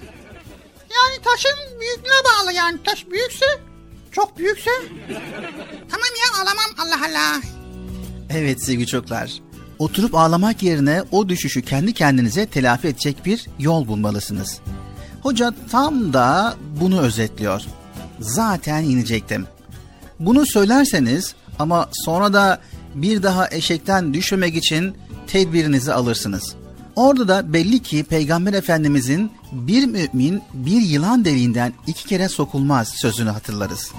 [SPEAKER 5] Yani taşın büyüklüğüne bağlı yani. Taş büyükse, çok büyükse. Tamam ya ağlamam Allah Allah.
[SPEAKER 4] Evet sevgili çocuklar. Oturup ağlamak yerine o düşüşü kendi kendinize telafi edecek bir yol bulmalısınız. Hoca tam da bunu özetliyor. Zaten inecektim. Bunu söylerseniz ama sonra da bir daha eşekten düşmemek için tedbirinizi alırsınız. Orada da belli ki Peygamber Efendimizin bir mümin bir yılan deliğinden iki kere sokulmaz sözünü hatırlarız.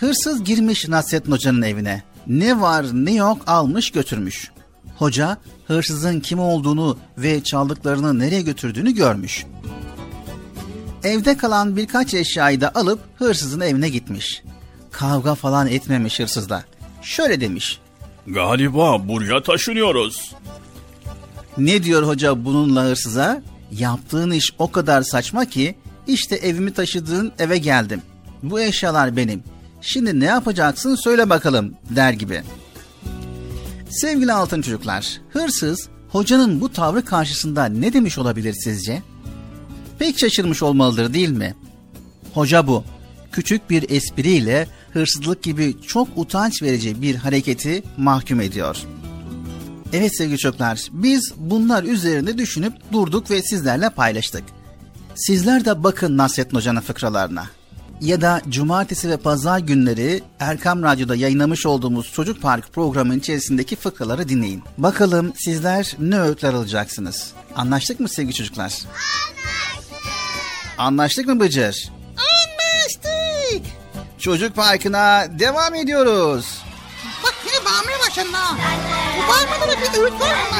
[SPEAKER 4] Hırsız girmiş Nasrettin Hoca'nın evine. Ne var ne yok almış götürmüş. Hoca hırsızın kim olduğunu ve çaldıklarını nereye götürdüğünü görmüş. Evde kalan birkaç eşyayı da alıp hırsızın evine gitmiş. Kavga falan etmemiş hırsızla. Şöyle demiş.
[SPEAKER 3] Galiba buraya taşınıyoruz.
[SPEAKER 4] Ne diyor hoca bununla hırsıza? Yaptığın iş o kadar saçma ki işte evimi taşıdığın eve geldim. Bu eşyalar benim. Şimdi ne yapacaksın söyle bakalım der gibi. Sevgili altın çocuklar, hırsız hocanın bu tavrı karşısında ne demiş olabilir sizce? pek şaşırmış olmalıdır değil mi? Hoca bu. Küçük bir espriyle hırsızlık gibi çok utanç verici bir hareketi mahkum ediyor. Evet sevgili çocuklar, biz bunlar üzerinde düşünüp durduk ve sizlerle paylaştık. Sizler de bakın Nasrettin Hoca'nın fıkralarına. Ya da cumartesi ve pazar günleri Erkam Radyo'da yayınlamış olduğumuz Çocuk Park programının içerisindeki fıkraları dinleyin. Bakalım sizler ne öğütler alacaksınız. Anlaştık mı sevgili çocuklar? Anlaştık. Anlaştık mı Bıcır?
[SPEAKER 2] Anlaştık.
[SPEAKER 4] Çocuk parkına devam ediyoruz.
[SPEAKER 2] Bak yine bağırmaya başladın ha. Bu bağırmada da bir öğüt var mı?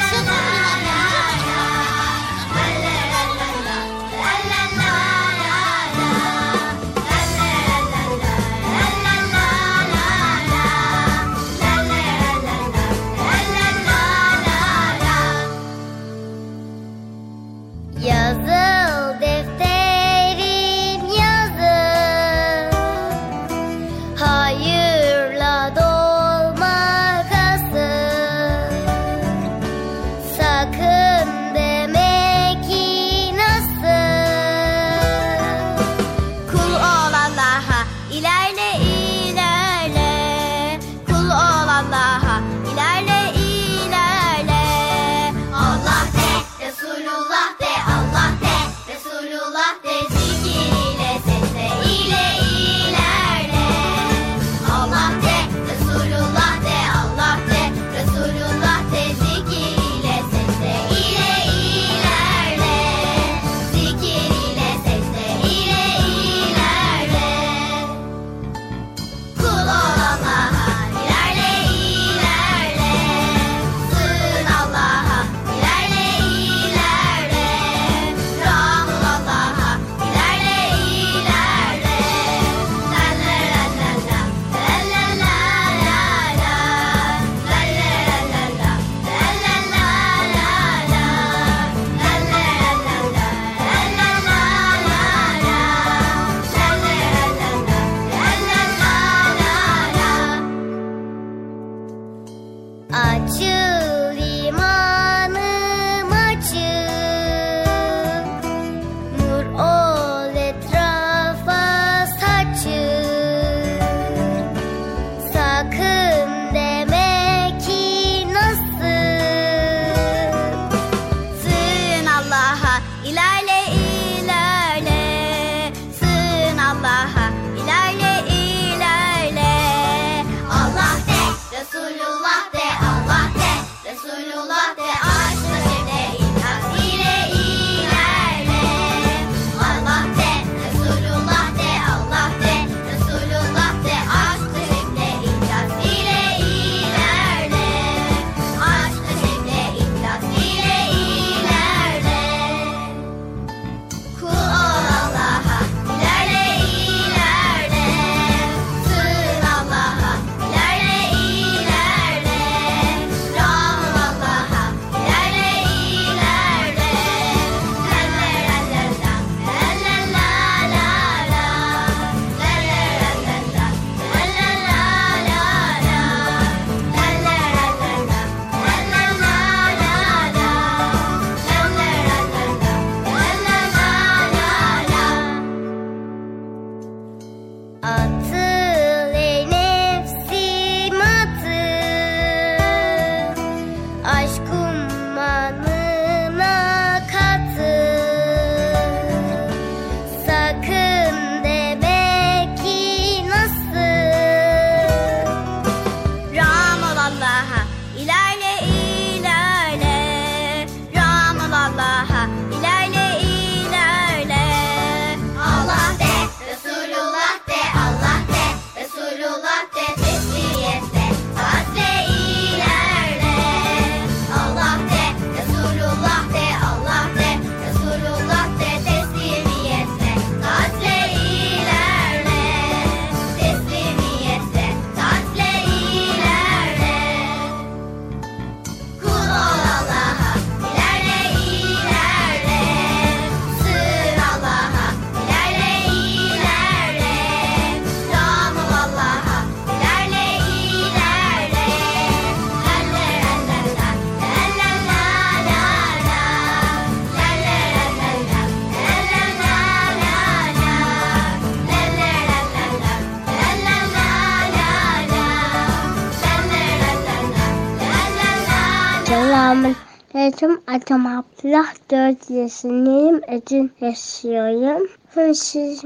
[SPEAKER 9] Adım Abdullah. 4 yaşındayım. Ödül yaşıyorum. Siz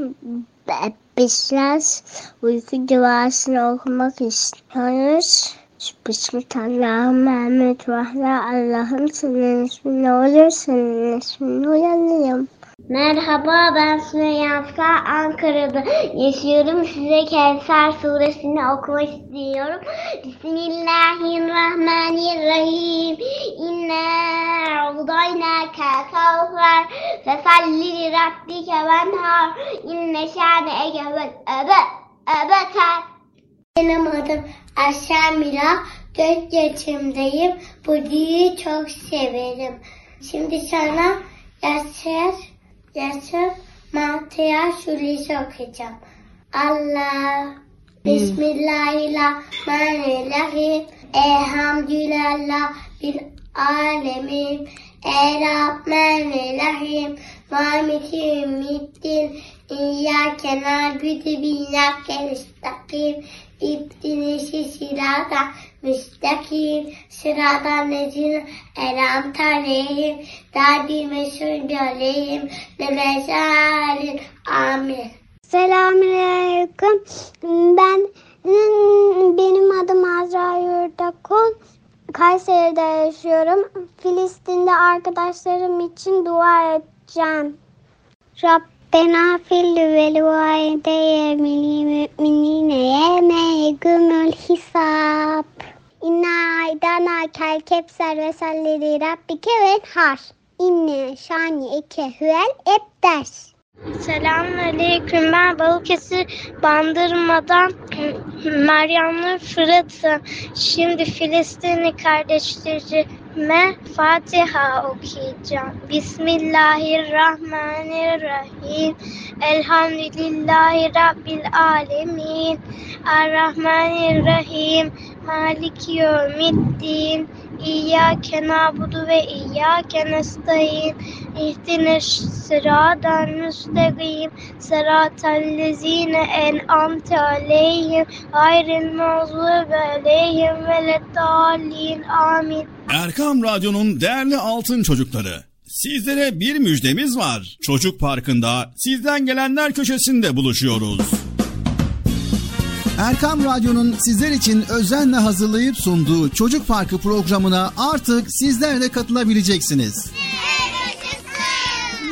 [SPEAKER 9] bizler uyku duasını okumak istiyoruz. Bismillahirrahmanirrahim. Allah'ım senin ismin olur senin ismini uyanayım.
[SPEAKER 7] Merhaba ben Sümeyye Askar Ankara'da yaşıyorum. Size Kevser suresini okumak istiyorum. Bismillahirrahmanirrahim. İnne udaynake kevser fesalli rabbike venhar. İnne şâne egevel ebe ebeter. Benim adım Aşağı Mira. 4 yaşındayım. Bu diziyi çok severim. Şimdi sana Yaşar Yaşar Mantıya Şulisi okuyacağım. Allah Bismillahirrahmanirrahim. Elhamdülillah bil alemin. Errahmanirrahim. Maliki ümiddin İyyâke nâbüdü biyyâke nestakim İbdinişi sirata müstakim Sıradan nezine elam tarihim Dadi meşhur göleyim Nemesalin amin
[SPEAKER 16] Selamünaleyküm. Ben benim adım Azra Yurdakul. Kayseri'de yaşıyorum. Filistin'de arkadaşlarım için dua edeceğim. Rabbena fil vel valideye minil müminine yeme hisab. İnna aydana kel kepser ve salleri rabbike ve har. İnne şani eke hüel ebders.
[SPEAKER 17] Selamünaleyküm. Ben Balıkesir Bandırma'dan Meryemli Fırat'ım. Şimdi Filistinli kardeşlerime Fatiha okuyacağım. Bismillahirrahmanirrahim. Elhamdülillahi Rabbil Alemin. Errahmanirrahim. Maliki yevmiddin. İyyâke na'budu ve iyyâke nestaîn. İhdine sıradan müstegim. Sıratallezîne en'amte aleyhim. Gayril mağzubi aleyhim veleddâlin. Amin.
[SPEAKER 3] Erkam Radyo'nun değerli altın çocukları. Sizlere bir müjdemiz var. Çocuk Parkı'nda sizden gelenler köşesinde buluşuyoruz.
[SPEAKER 4] Erkam Radyo'nun sizler için özenle hazırlayıp sunduğu Çocuk Parkı programına artık sizler de katılabileceksiniz.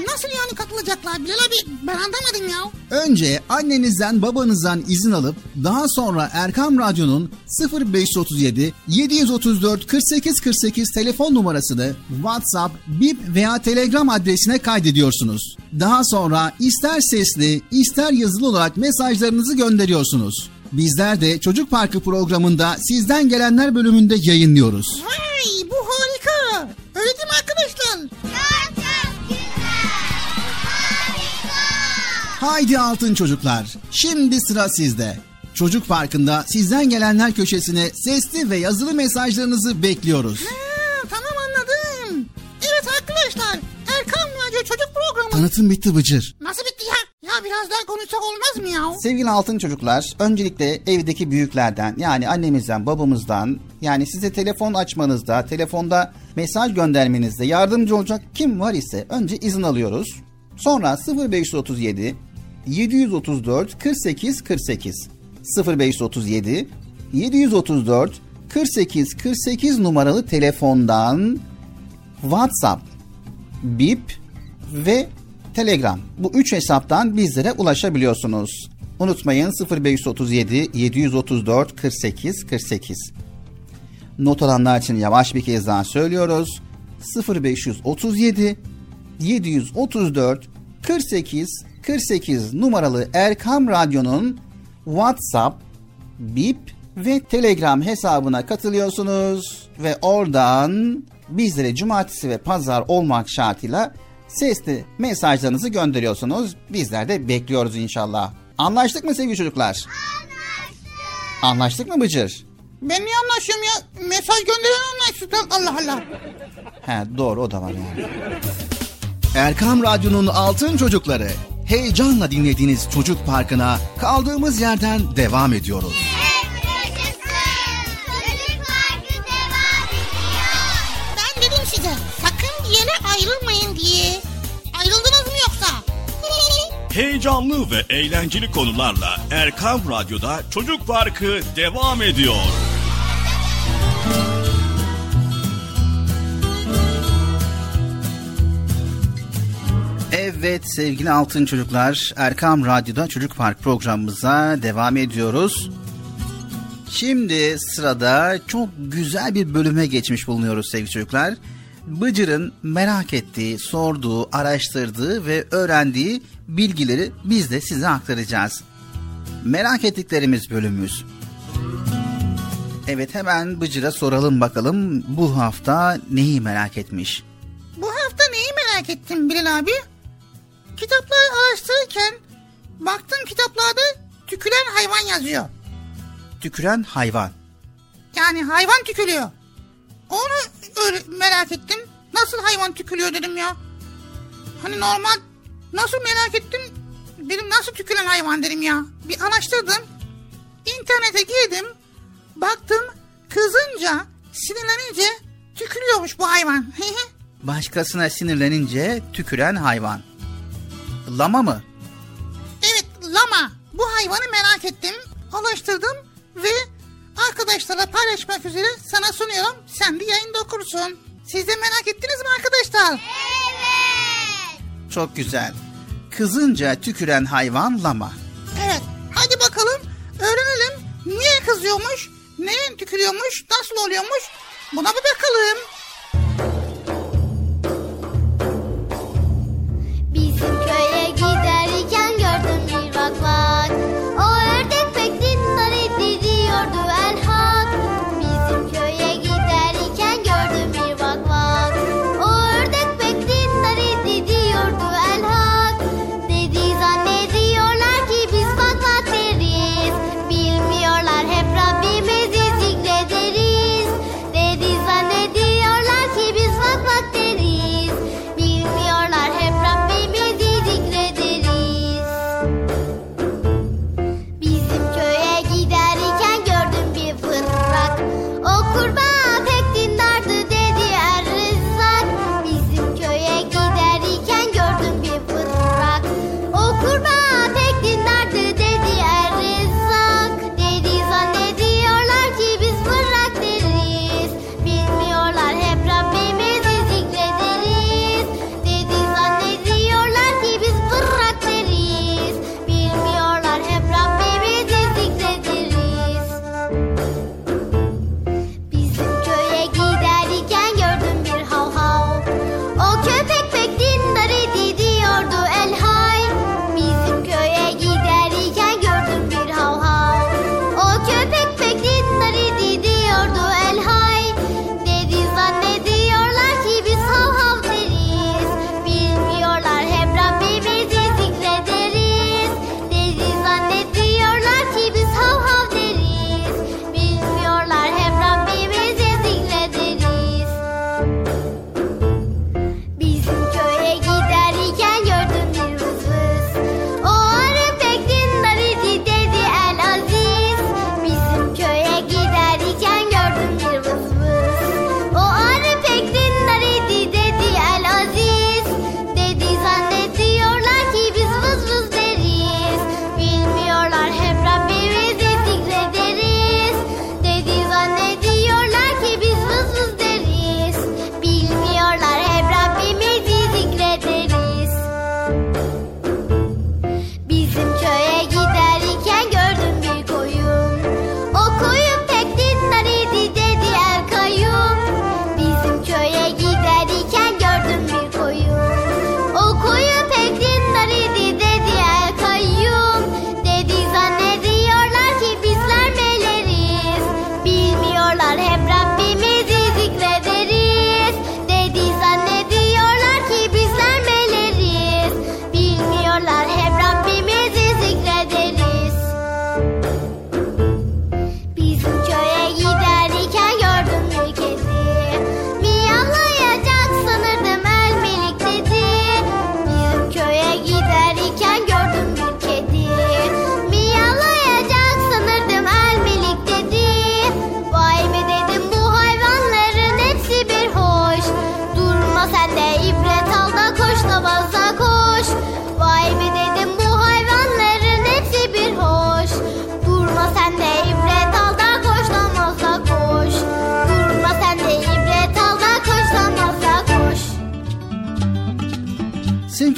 [SPEAKER 5] Nasıl yani katılacaklar Bilal abi? Ben anlamadım ya.
[SPEAKER 4] Önce annenizden babanızdan izin alıp daha sonra Erkam Radyo'nun 0537 734 48 48 telefon numarasını WhatsApp, Bip veya Telegram adresine kaydediyorsunuz. Daha sonra ister sesli ister yazılı olarak mesajlarınızı gönderiyorsunuz. Bizler de Çocuk Parkı programında sizden gelenler bölümünde yayınlıyoruz.
[SPEAKER 5] Vay bu harika. Öyle değil mi arkadaşlar?
[SPEAKER 4] Haydi altın çocuklar. Şimdi sıra sizde. Çocuk Parkı'nda sizden gelenler köşesine sesli ve yazılı mesajlarınızı bekliyoruz.
[SPEAKER 5] Ha, tamam anladım. Evet arkadaşlar. Erkan Radyo Çocuk Programı.
[SPEAKER 4] Tanıtım bitti Bıcır.
[SPEAKER 5] Nasıl bitti ya? Biraz daha konuşsak olmaz mı ya?
[SPEAKER 4] Sevgili altın çocuklar, öncelikle evdeki büyüklerden yani annemizden, babamızdan yani size telefon açmanızda, telefonda mesaj göndermenizde yardımcı olacak kim var ise önce izin alıyoruz. Sonra 0537 734 48 48 0537 734 48 48 numaralı telefondan WhatsApp, Bip ve Telegram. Bu üç hesaptan bizlere ulaşabiliyorsunuz. Unutmayın 0537 734 48 48. Not alanlar için yavaş bir kez daha söylüyoruz. 0537 734 48 48 numaralı Erkam Radyo'nun WhatsApp, Bip ve Telegram hesabına katılıyorsunuz ve oradan bizlere cumartesi ve pazar olmak şartıyla sesli mesajlarınızı gönderiyorsunuz. Bizler de bekliyoruz inşallah. Anlaştık mı sevgili çocuklar? Anlaştık. Anlaştık mı Bıcır?
[SPEAKER 5] Ben niye anlaşıyorum ya? Mesaj gönderen anlaşsın. Allah Allah.
[SPEAKER 4] He doğru o da var yani. Erkam Radyo'nun Altın Çocukları. Heyecanla dinlediğiniz Çocuk Parkı'na kaldığımız yerden devam ediyoruz.
[SPEAKER 5] Ben
[SPEAKER 3] Heyecanlı ve eğlenceli konularla Erkam Radyo'da Çocuk Parkı devam ediyor.
[SPEAKER 4] Evet sevgili altın çocuklar Erkam Radyo'da Çocuk Park programımıza devam ediyoruz. Şimdi sırada çok güzel bir bölüme geçmiş bulunuyoruz sevgili çocuklar. Bıcır'ın merak ettiği, sorduğu, araştırdığı ve öğrendiği bilgileri biz de size aktaracağız. Merak ettiklerimiz bölümümüz. Evet hemen Bıcır'a soralım bakalım bu hafta neyi merak etmiş?
[SPEAKER 5] Bu hafta neyi merak ettim Bilal abi? Kitapları araştırırken baktım kitaplarda tükülen hayvan yazıyor.
[SPEAKER 4] Tüküren hayvan.
[SPEAKER 5] Yani hayvan tükülüyor. Onu öyle merak ettim. Nasıl hayvan tükülüyor dedim ya. Hani normal nasıl merak ettim dedim nasıl tükülen hayvan dedim ya. Bir araştırdım. İnternete girdim. Baktım kızınca sinirlenince tükülüyormuş bu hayvan.
[SPEAKER 4] Başkasına sinirlenince tüküren hayvan. Lama mı?
[SPEAKER 5] evet lama. Bu hayvanı merak ettim. Araştırdım ve arkadaşlarla paylaşmak üzere sana sunuyorum. Sen de yayında okursun. Siz de merak ettiniz mi arkadaşlar?
[SPEAKER 4] Çok güzel. Kızınca tüküren hayvan lama.
[SPEAKER 5] Evet. Hadi bakalım öğrenelim. Niye kızıyormuş? Neye tükürüyormuş? Nasıl oluyormuş? Buna bir bakalım.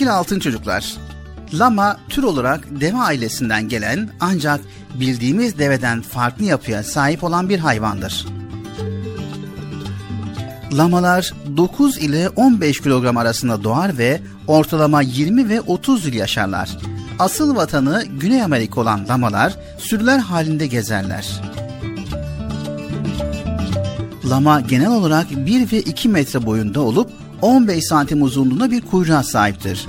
[SPEAKER 4] Sevgili altın çocuklar, lama tür olarak deve ailesinden gelen ancak bildiğimiz deveden farklı yapıya sahip olan bir hayvandır. Lamalar 9 ile 15 kilogram arasında doğar ve ortalama 20 ve 30 yıl yaşarlar. Asıl vatanı Güney Amerika olan lamalar sürüler halinde gezerler. Lama genel olarak 1 ve 2 metre boyunda olup 15 santim uzunluğunda bir kuyruğa sahiptir.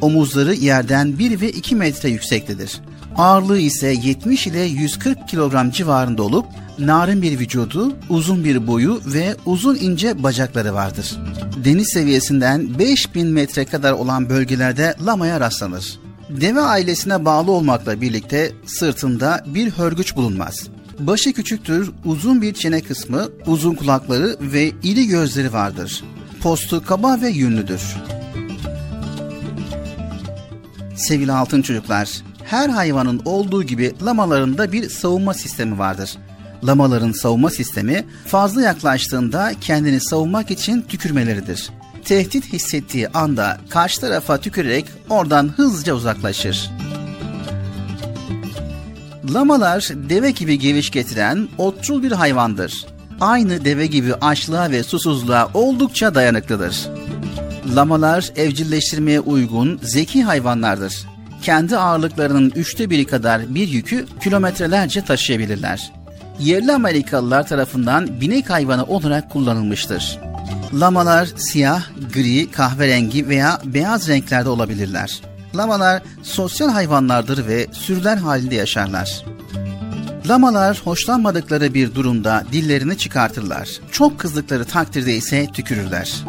[SPEAKER 4] Omuzları yerden 1 ve 2 metre yüksektedir. Ağırlığı ise 70 ile 140 kilogram civarında olup narin bir vücudu, uzun bir boyu ve uzun ince bacakları vardır. Deniz seviyesinden 5000 metre kadar olan bölgelerde lamaya rastlanır. Deve ailesine bağlı olmakla birlikte sırtında bir hörgüç bulunmaz. Başı küçüktür, uzun bir çene kısmı, uzun kulakları ve iri gözleri vardır. Postu kaba ve yünlüdür. Sevgili altın çocuklar, her hayvanın olduğu gibi lamaların da bir savunma sistemi vardır. Lamaların savunma sistemi fazla yaklaştığında kendini savunmak için tükürmeleridir. Tehdit hissettiği anda karşı tarafa tükürerek oradan hızlıca uzaklaşır. Lamalar deve gibi geviş getiren otçul bir hayvandır. Aynı deve gibi açlığa ve susuzluğa oldukça dayanıklıdır. Lamalar evcilleştirmeye uygun, zeki hayvanlardır. Kendi ağırlıklarının üçte biri kadar bir yükü kilometrelerce taşıyabilirler. Yerli Amerikalılar tarafından binek hayvanı olarak kullanılmıştır. Lamalar siyah, gri, kahverengi veya beyaz renklerde olabilirler. Lamalar sosyal hayvanlardır ve sürüler halinde yaşarlar. Lamalar hoşlanmadıkları bir durumda dillerini çıkartırlar. Çok kızdıkları takdirde ise tükürürler.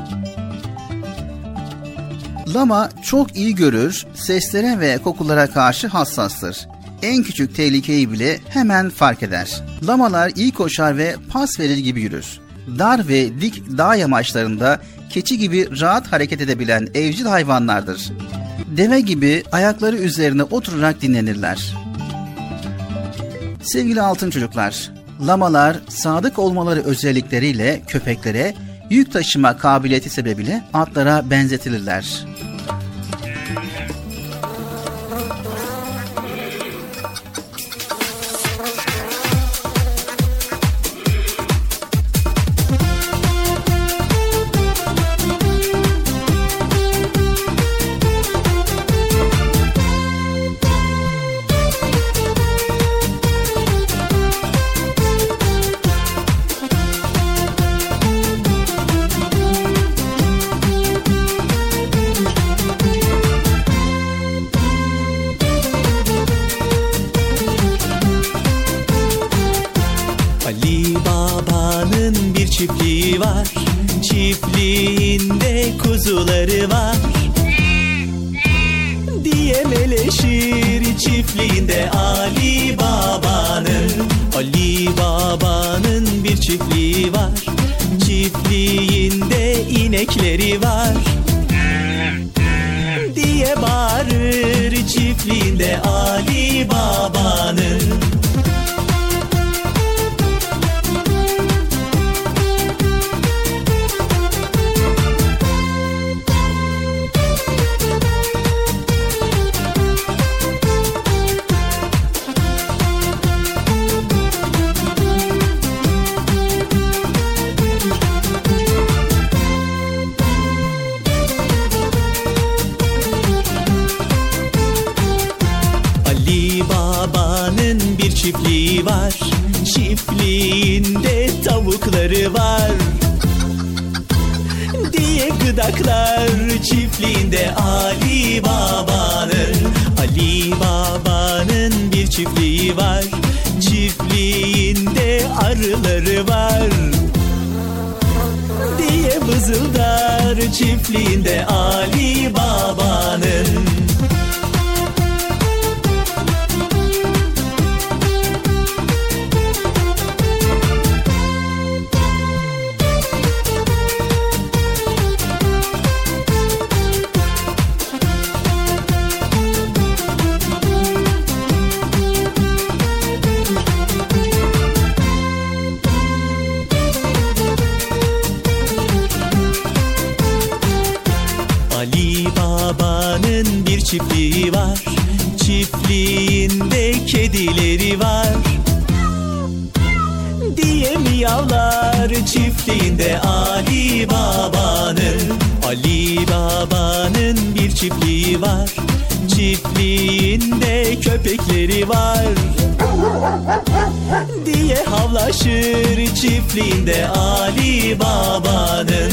[SPEAKER 4] Lama çok iyi görür, seslere ve kokulara karşı hassastır. En küçük tehlikeyi bile hemen fark eder. Lamalar iyi koşar ve pas verir gibi yürür. Dar ve dik dağ yamaçlarında keçi gibi rahat hareket edebilen evcil hayvanlardır. Deve gibi ayakları üzerine oturarak dinlenirler. Sevgili altın çocuklar, lamalar sadık olmaları özellikleriyle köpeklere, yük taşıma kabiliyeti sebebiyle atlara benzetilirler.
[SPEAKER 13] Havlaşır çiftliğinde Ali Baba'nın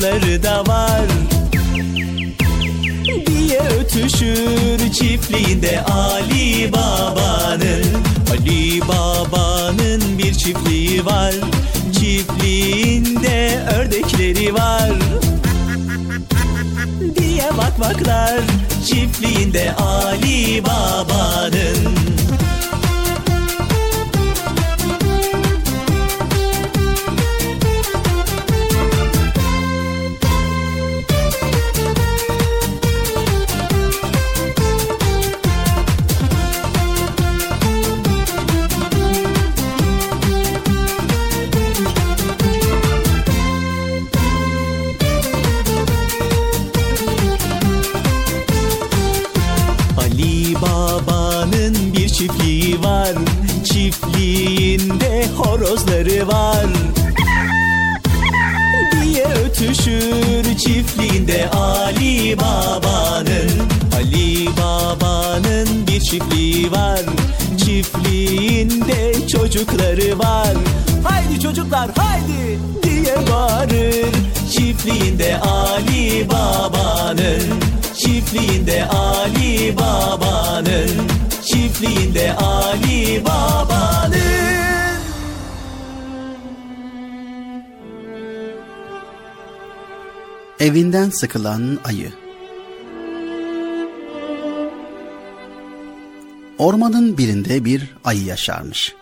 [SPEAKER 13] kuşları da var. Diye ötüşür çiftliğinde Ali Baba'nın. Ali Baba'nın bir çiftliği var. Çiftliğinde ördekleri var. Diye bakmaklar çiftliğinde Ali Baba'nın Çiftliğinde Ali Baba'nın Çiftliğinde Ali Baba'nın
[SPEAKER 4] Evinden sıkılan ayı. Ormanın birinde bir ayı yaşarmış.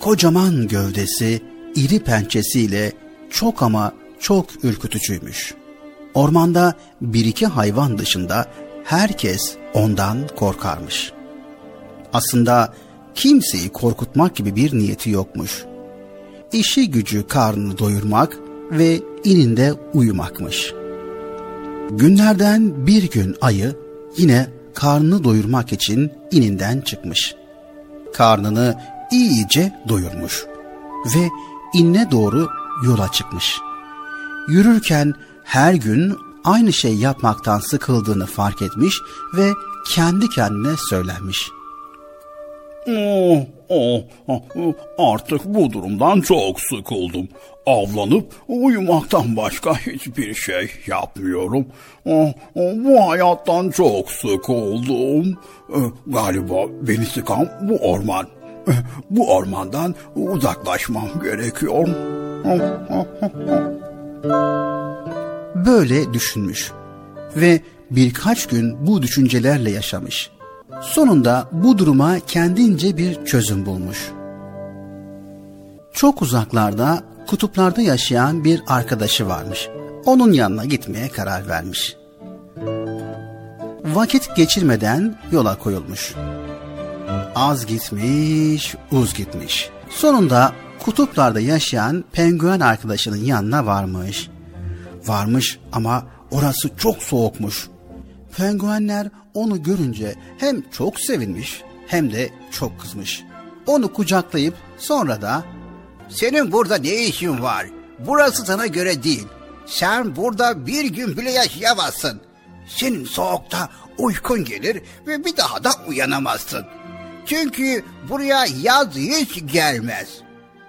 [SPEAKER 4] Kocaman gövdesi, iri pençesiyle çok ama çok ürkütücüymüş. Ormanda bir iki hayvan dışında herkes ondan korkarmış. Aslında kimseyi korkutmak gibi bir niyeti yokmuş. İşi gücü karnını doyurmak ve ininde uyumakmış. Günlerden bir gün ayı yine karnını doyurmak için ininden çıkmış. Karnını iyice doyurmuş ve inine doğru yola çıkmış. Yürürken her gün aynı şey yapmaktan sıkıldığını fark etmiş ve kendi kendine söylenmiş.
[SPEAKER 3] Oh, oh, oh, artık bu durumdan çok sıkıldım. Avlanıp uyumaktan başka hiçbir şey yapmıyorum. Oh, oh, bu hayattan çok sıkıldım. Eh, Galiba beni sıkan bu orman. Eh, Bu ormandan uzaklaşmam gerekiyor. Oh, oh, oh, oh.
[SPEAKER 4] Böyle düşünmüş ve birkaç gün bu düşüncelerle yaşamış. Sonunda bu duruma kendince bir çözüm bulmuş. Çok uzaklarda, kutuplarda yaşayan bir arkadaşı varmış. Onun yanına gitmeye karar vermiş. Vakit geçirmeden yola koyulmuş. Az gitmiş, uz gitmiş. Sonunda kutuplarda yaşayan penguen arkadaşının yanına varmış. Varmış ama orası çok soğukmuş. Penguenler onu görünce hem çok sevinmiş hem de çok kızmış. Onu kucaklayıp sonra da
[SPEAKER 18] Senin burada ne işin var? Burası sana göre değil. Sen burada bir gün bile yaşayamazsın. Senin soğukta uykun gelir ve bir daha da uyanamazsın. Çünkü buraya yaz hiç gelmez.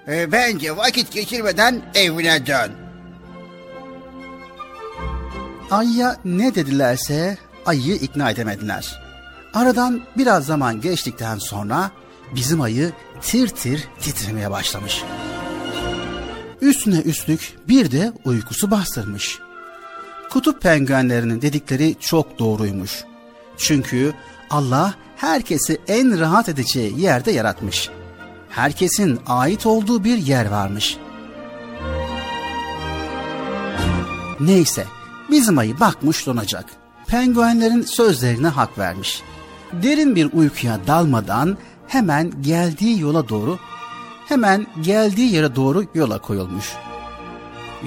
[SPEAKER 18] E, bence vakit geçirmeden evine dön.
[SPEAKER 4] Ayıya ne dedilerse ayıyı ikna edemediler. Aradan biraz zaman geçtikten sonra bizim ayı tir tir titremeye başlamış. Üstüne üstlük bir de uykusu bastırmış. Kutup penguenlerinin dedikleri çok doğruymuş. Çünkü Allah herkesi en rahat edeceği yerde yaratmış. Herkesin ait olduğu bir yer varmış. Neyse, bizim ayı bakmış donacak. Penguenlerin sözlerine hak vermiş. Derin bir uykuya dalmadan hemen geldiği yola doğru, hemen geldiği yere doğru yola koyulmuş.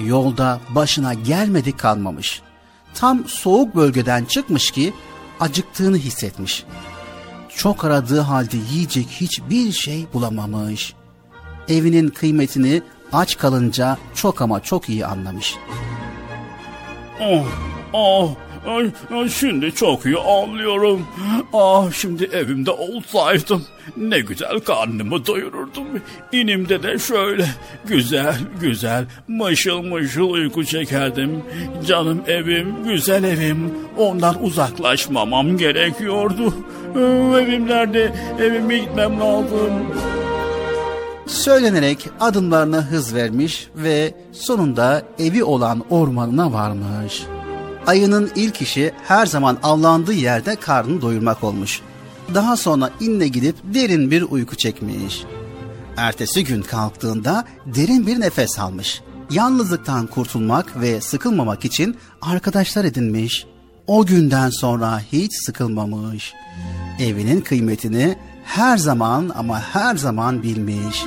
[SPEAKER 4] Yolda başına gelmedi kalmamış. Tam soğuk bölgeden çıkmış ki acıktığını hissetmiş. Çok aradığı halde yiyecek hiçbir şey bulamamış. Evinin kıymetini aç kalınca çok ama çok iyi anlamış.
[SPEAKER 3] Oh, oh, ay, şimdi çok iyi anlıyorum. Ah şimdi evimde olsaydım ne güzel karnımı doyururdum. İnimde de şöyle güzel güzel mışıl mışıl uyku çekerdim. Canım evim, güzel evim. Ondan uzaklaşmamam gerekiyordu. Ee, Evim nerede? Evime gitmem lazım.
[SPEAKER 4] Söylenerek adımlarına hız vermiş ve sonunda evi olan ormanına varmış. Ayının ilk işi her zaman avlandığı yerde karnını doyurmak olmuş. Daha sonra inle gidip derin bir uyku çekmiş. Ertesi gün kalktığında derin bir nefes almış. Yalnızlıktan kurtulmak ve sıkılmamak için arkadaşlar edinmiş. O günden sonra hiç sıkılmamış. Evinin kıymetini her zaman ama her zaman bilmiş.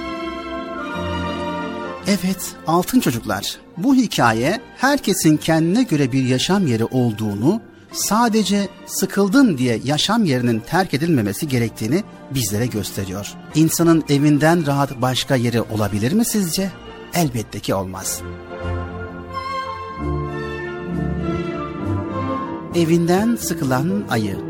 [SPEAKER 4] Evet, altın çocuklar. Bu hikaye herkesin kendine göre bir yaşam yeri olduğunu, sadece sıkıldım diye yaşam yerinin terk edilmemesi gerektiğini bizlere gösteriyor. İnsanın evinden rahat başka yeri olabilir mi sizce? Elbette ki olmaz. Evinden sıkılan ayı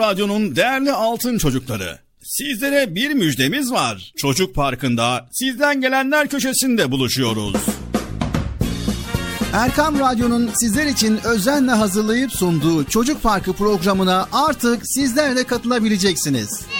[SPEAKER 3] Radyo'nun değerli altın çocukları. Sizlere bir müjdemiz var. Çocuk Parkı'nda sizden gelenler köşesinde buluşuyoruz.
[SPEAKER 4] Erkam Radyo'nun sizler için özenle hazırlayıp sunduğu Çocuk Parkı programına artık sizler de katılabileceksiniz.
[SPEAKER 5] Nasıl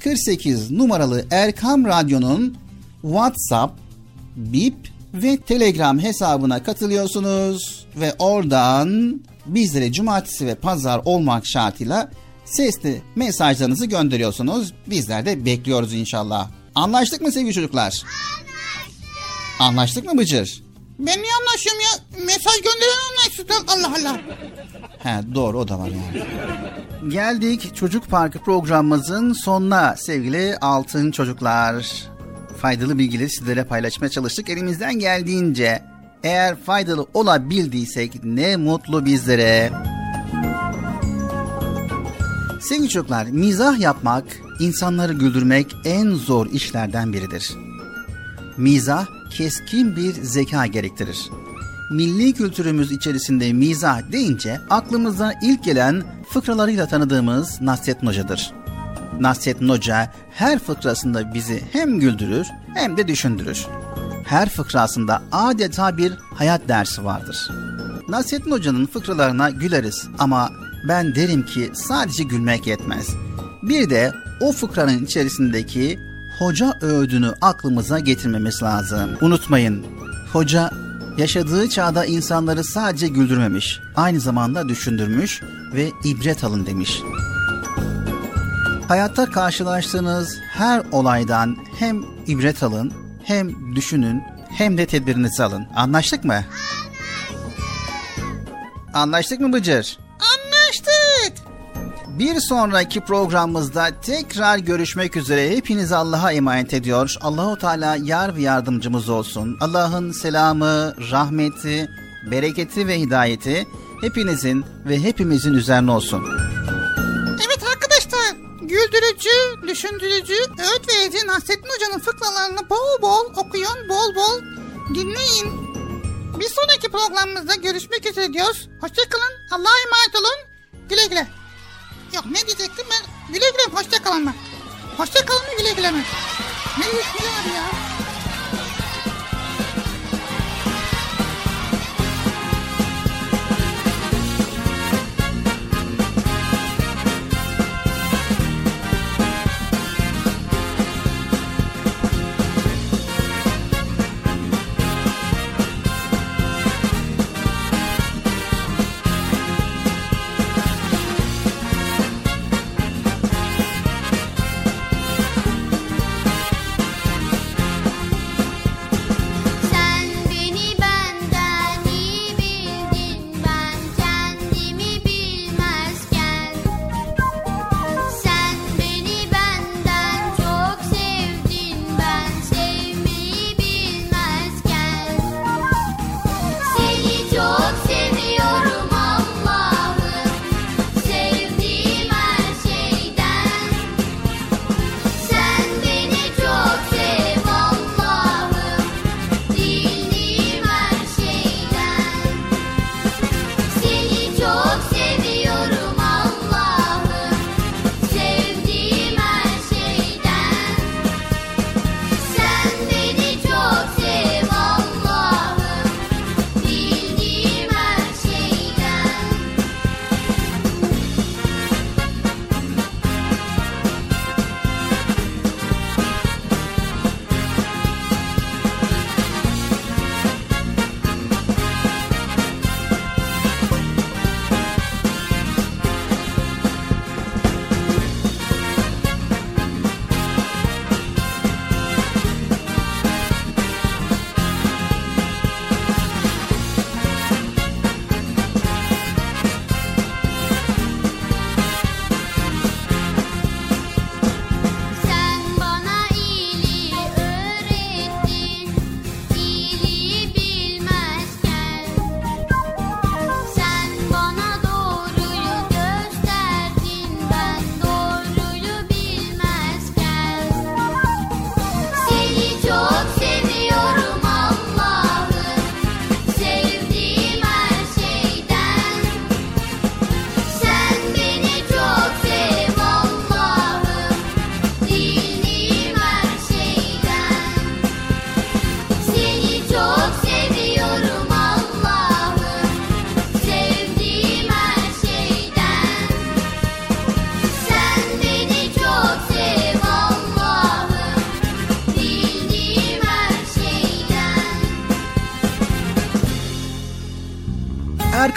[SPEAKER 4] 48 numaralı Erkam Radyo'nun WhatsApp, Bip ve Telegram hesabına katılıyorsunuz ve oradan bizlere cumartesi ve pazar olmak şartıyla sesli mesajlarınızı gönderiyorsunuz. Bizler de bekliyoruz inşallah. Anlaştık mı sevgili çocuklar? Anlaştık. Anlaştık mı Bıcır?
[SPEAKER 5] Ben niye anlaşıyorum ya? Mesaj gönderen anlaşsın. Allah Allah.
[SPEAKER 4] He doğru o da var yani. Geldik Çocuk Parkı programımızın sonuna sevgili altın çocuklar. Faydalı bilgileri sizlere paylaşmaya çalıştık elimizden geldiğince. Eğer faydalı olabildiysek ne mutlu bizlere. Sevgili çocuklar, mizah yapmak, insanları güldürmek en zor işlerden biridir. Mizah keskin bir zeka gerektirir. Milli kültürümüz içerisinde mizah deyince aklımıza ilk gelen fıkralarıyla tanıdığımız Nasrettin Hoca'dır. Nasrettin Hoca her fıkrasında bizi hem güldürür hem de düşündürür. Her fıkrasında adeta bir hayat dersi vardır. Nasrettin Hoca'nın fıkralarına güleriz ama ben derim ki sadece gülmek yetmez. Bir de o fıkranın içerisindeki hoca öğüdünü aklımıza getirmemiz lazım. Unutmayın, hoca yaşadığı çağda insanları sadece güldürmemiş, aynı zamanda düşündürmüş ve ibret alın demiş. Hayatta karşılaştığınız her olaydan hem ibret alın, hem düşünün, hem de tedbirinizi alın. Anlaştık mı? Anlaştık mı Bıcır? Bir sonraki programımızda tekrar görüşmek üzere. Hepinizi Allah'a emanet ediyor. Allahu Teala yar ve yardımcımız olsun. Allah'ın selamı, rahmeti, bereketi ve hidayeti hepinizin ve hepimizin üzerine olsun.
[SPEAKER 5] Evet arkadaşlar güldürücü, düşündürücü, öğüt verici Nasrettin Hoca'nın fıkralarını bol bol okuyun, bol bol dinleyin. Bir sonraki programımızda görüşmek üzere diyoruz. Hoşçakalın, Allah'a emanet olun. Güle güle. Yok ne diyecektim ben? Güle güle hoşçakalın mı? Hoşçakalın mı güle güle mi? Ne diyecektim ya?